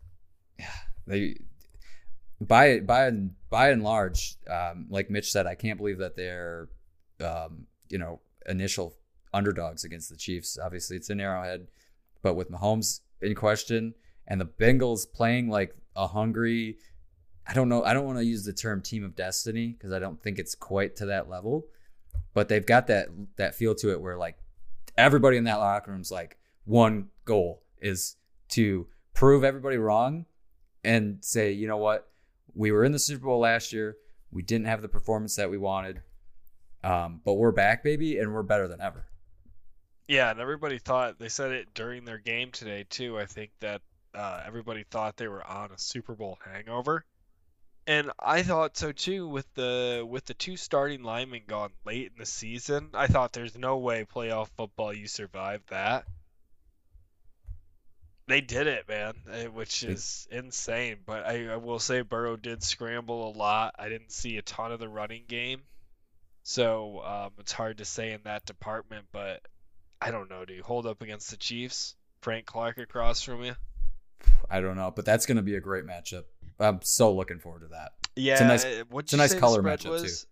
Speaker 1: Yeah, They by by and by and large, um, like Mitch said, I can't believe that their um, you know initial underdogs against the Chiefs. Obviously, it's in Arrowhead, but with Mahomes in question and the Bengals playing like a hungry, I don't know, I don't want to use the term team of destiny because I don't think it's quite to that level, but they've got that that feel to it where like everybody in that locker room's like one goal is to prove everybody wrong and say, you know what, we were in the Super Bowl last year, we didn't have the performance that we wanted. Um, but we're back, baby, and we're better than ever.
Speaker 2: Yeah, and everybody thought they said it during their game today too. I think that uh, everybody thought they were on a Super Bowl hangover, and I thought so too. With the with the two starting linemen gone late in the season, I thought there's no way playoff football you survive that. They did it, man, eh, which is insane. But I, I will say Burrow did scramble a lot. I didn't see a ton of the running game. So um, it's hard to say in that department, but I don't know. Do you hold up against the Chiefs? Frank Clark across from you?
Speaker 1: I don't know, but that's going to be a great matchup. I'm so looking forward to that.
Speaker 2: Yeah,
Speaker 1: It's a nice-
Speaker 2: uh,
Speaker 1: it's a nice color matchup,
Speaker 2: was?
Speaker 1: too.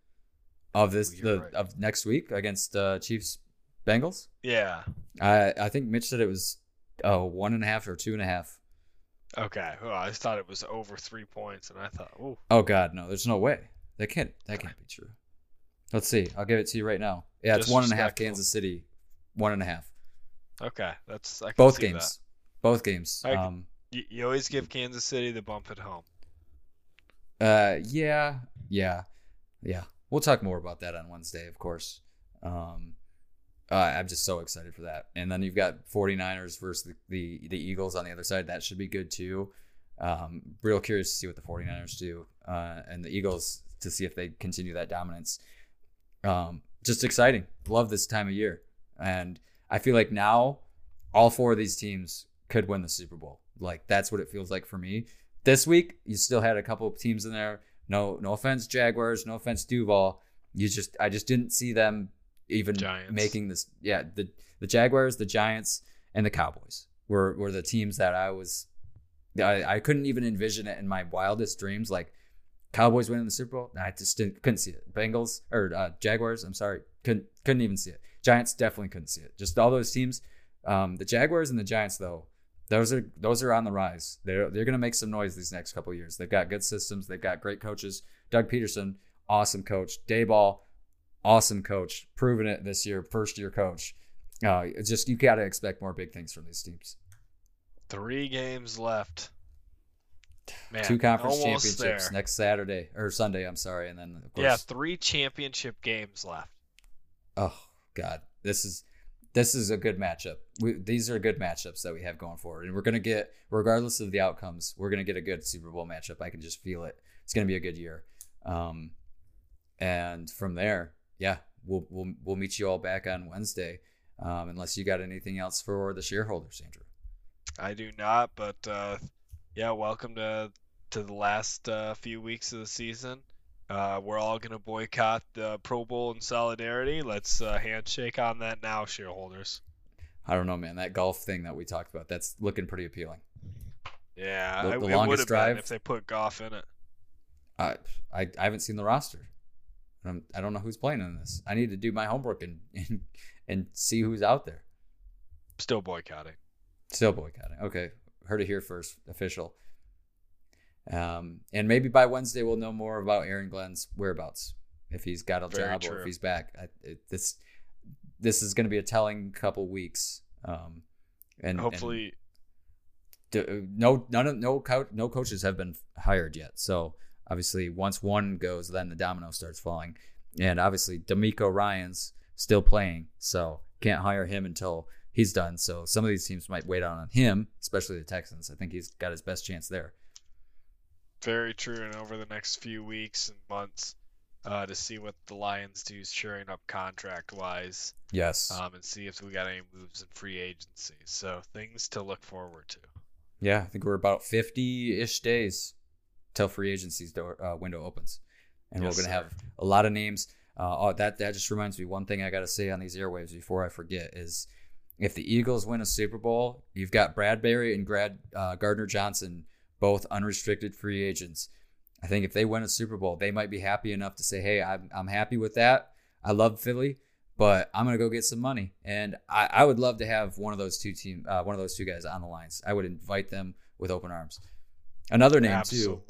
Speaker 1: Of this,
Speaker 2: Oh, you're
Speaker 1: the
Speaker 2: right.
Speaker 1: of next week against uh, Chiefs Bengals.
Speaker 2: Yeah.
Speaker 1: I I think Mitch said it was uh, one and a half or two and a half.
Speaker 2: Okay. Well, I thought it was over three points, and I thought, oh,
Speaker 1: Oh God, no, there's no way. That can't that can't be true. Let's see. I'll give it to you right now. Yeah, it's one and a half Kansas City. One and a half.
Speaker 2: okay, that's
Speaker 1: Both games. Both games. Um
Speaker 2: That. You, you always give Kansas City the bump at home.
Speaker 1: Uh, yeah, yeah, yeah. We'll talk more about that on Wednesday, of course. Um, uh, I'm just so excited for that. And then you've got 49ers versus the, the, the Eagles on the other side. That should be good too. Um, real curious to see what the 49ers do uh, and the Eagles to see if they continue that dominance. Um, just exciting. Love this time of year. And I feel like now all four of these teams could win the Super Bowl. Like that's what it feels like for me. This week, you still had a couple of teams in there. No, no offense, Jaguars. No offense, Duval. You just, I just didn't see them even
Speaker 2: Giants.
Speaker 1: making this. Yeah, the the Jaguars, the Giants, and the Cowboys were were the teams that I was. I, I couldn't even envision it in my wildest dreams. Like Cowboys winning the Super Bowl, I just didn't, couldn't see it. Bengals or uh, Jaguars, I'm sorry, couldn't couldn't even see it. Giants definitely couldn't see it. Just all those teams. Um, the Jaguars and the Giants, though, those are those are on the rise. They're they're gonna make some noise these next couple of years. They've got good systems. They've got great coaches. Doug Pederson, awesome coach. Daboll, awesome coach. Proven it this year, first year coach. Uh, it's just you got to expect more big things from these teams.
Speaker 2: Three games left. Man,
Speaker 1: Two conference championships
Speaker 2: there.
Speaker 1: next Saturday or Sunday. I'm sorry, and then of course,
Speaker 2: Yeah, three championship games left.
Speaker 1: oh god, this is this is a good matchup. We, these are good matchups that we have going forward, and we're gonna get regardless of the outcomes, we're gonna get a good Super Bowl matchup. I can just feel it. It's gonna be a good year. Um, and from there, yeah, we'll we'll we'll meet you all back on Wednesday. Um, unless you got anything else for the shareholders, Andrew.
Speaker 2: I do not, but uh, yeah, welcome to to the last uh, few weeks of the season. Uh, we're all gonna boycott the Pro Bowl in solidarity. Let's uh, handshake on that now, shareholders.
Speaker 1: I don't know, man. That golf thing that we talked about, that's looking pretty appealing.
Speaker 2: Yeah,
Speaker 1: The- the
Speaker 2: it would
Speaker 1: longest
Speaker 2: have
Speaker 1: drive?
Speaker 2: been if they put golf in it.
Speaker 1: I, I I haven't seen the roster. I'm, I don't know who's playing in this. I need to do my homework and and, and see who's out there.
Speaker 2: Still boycotting.
Speaker 1: Still boycotting. Okay, heard it here first. Official. Um, and maybe by Wednesday we'll know more about Aaron Glenn's whereabouts, if he's got a
Speaker 2: Very
Speaker 1: job or if he's back. I, it, this this is going to be a telling couple weeks. Um, and and
Speaker 2: Hopefully,
Speaker 1: d- no none of no co- no coaches have been hired yet. So obviously, once one goes, then the domino starts falling. And obviously, DeMeco Ryans still playing, so can't hire him until he's done. So some of these teams might wait on him, especially the Texans. I think he's got his best chance there.
Speaker 2: Very true. And over the next few weeks and months, uh, to see what the Lions do, shoring up contract wise,
Speaker 1: Yes.
Speaker 2: um, and see if we got any moves in free agency. So things to look forward to.
Speaker 1: yeah, I think we're about fifty-ish days till free agency's door uh, window opens, and
Speaker 2: Yes,
Speaker 1: we're gonna
Speaker 2: sir.
Speaker 1: have a lot of names. Uh, oh, that that just reminds me. One thing I got to say on these airwaves before I forget is, if the Eagles win a Super Bowl, you've got Bradbury and Grad uh, Gardner Johnson, both unrestricted free agents. I think if they win a Super Bowl, they might be happy enough to say, "Hey, I'm I'm happy with that. I love Philly, but I'm gonna go get some money, and I, I would love to have one of those two team, uh, one of those two guys on the lines. I would invite them with open arms. Another name too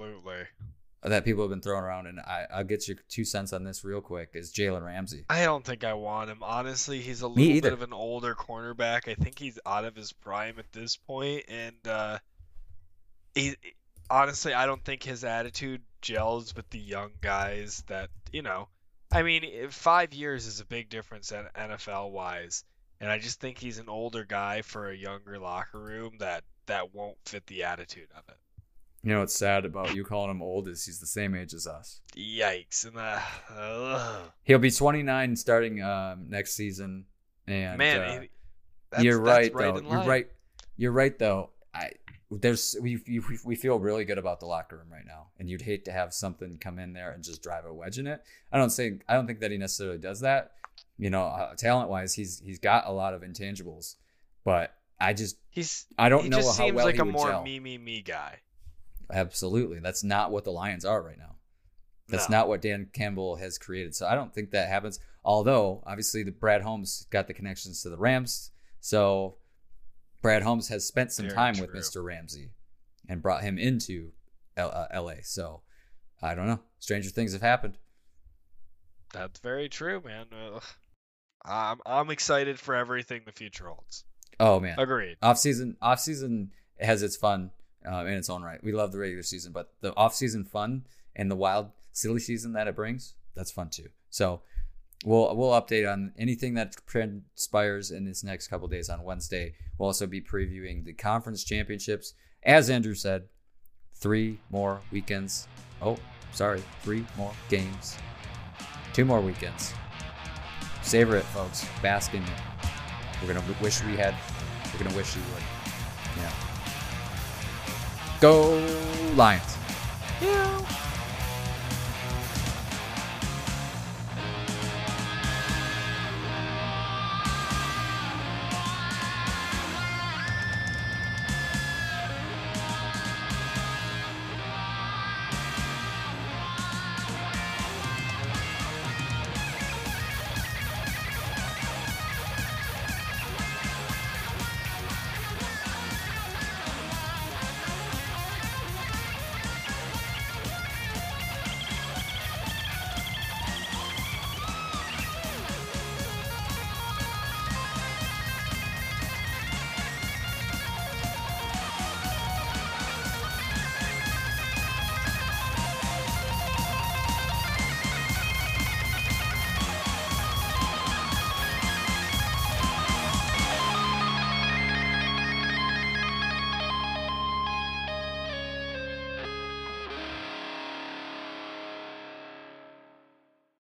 Speaker 1: that people have been throwing around, and I, I'll get your two cents on this real quick is Jalen Ramsey.
Speaker 2: I don't think I want him. Honestly, he's a little bit of an older cornerback. I think he's out of his prime at this point, and uh, he honestly, I don't think his attitude gels with the young guys. That you know, I mean, five years is a big difference in NFL wise, and I just think he's an older guy for a younger locker room that that won't fit the attitude of it.
Speaker 1: You know what's sad about you calling him old is he's the same age as us.
Speaker 2: Yikes! And uh.
Speaker 1: He'll be 29 starting um, next season, and
Speaker 2: man,
Speaker 1: uh,
Speaker 2: he- that's,
Speaker 1: you're
Speaker 2: that's
Speaker 1: right, though.
Speaker 2: in
Speaker 1: You're right. You're right though. I there's we, we we feel really good about the locker room right now, and you'd hate to have something come in there and just drive a wedge in it. I don't say I don't think that he necessarily does that. You know, uh, talent wise, he's he's got a lot of intangibles, but I just
Speaker 2: He's
Speaker 1: I don't
Speaker 2: he
Speaker 1: know
Speaker 2: just
Speaker 1: how
Speaker 2: seems
Speaker 1: well
Speaker 2: like
Speaker 1: he
Speaker 2: a
Speaker 1: would
Speaker 2: more
Speaker 1: gel.
Speaker 2: me me me guy.
Speaker 1: Absolutely, that's not what the Lions are right now. That's
Speaker 2: No.
Speaker 1: not what Dan Campbell has created. So I don't think that happens. Although obviously the Brad Holmes got the connections to the Rams, so Brad Holmes has spent some
Speaker 2: Very
Speaker 1: time with. Mr. Ramsey and brought him into L- uh, L.A. So I don't know. Stranger things have happened.
Speaker 2: That's very true, man. I'm I'm excited for everything the future holds.
Speaker 1: Oh man,
Speaker 2: Agreed.
Speaker 1: off season off season has its fun um, in its own right. We love the regular season, but the off season fun and the wild silly season that it brings, that's fun too. So we'll we'll update on anything that transpires in this next couple days on Wednesday. We'll also be previewing the conference championships. As Andrew said, three more weekends. Oh, sorry, three more games. Two more weekends. Savor it, folks. Bask in it. We're gonna wish we had. We're gonna wish you would. Yeah. Go Lions.
Speaker 2: Yeah.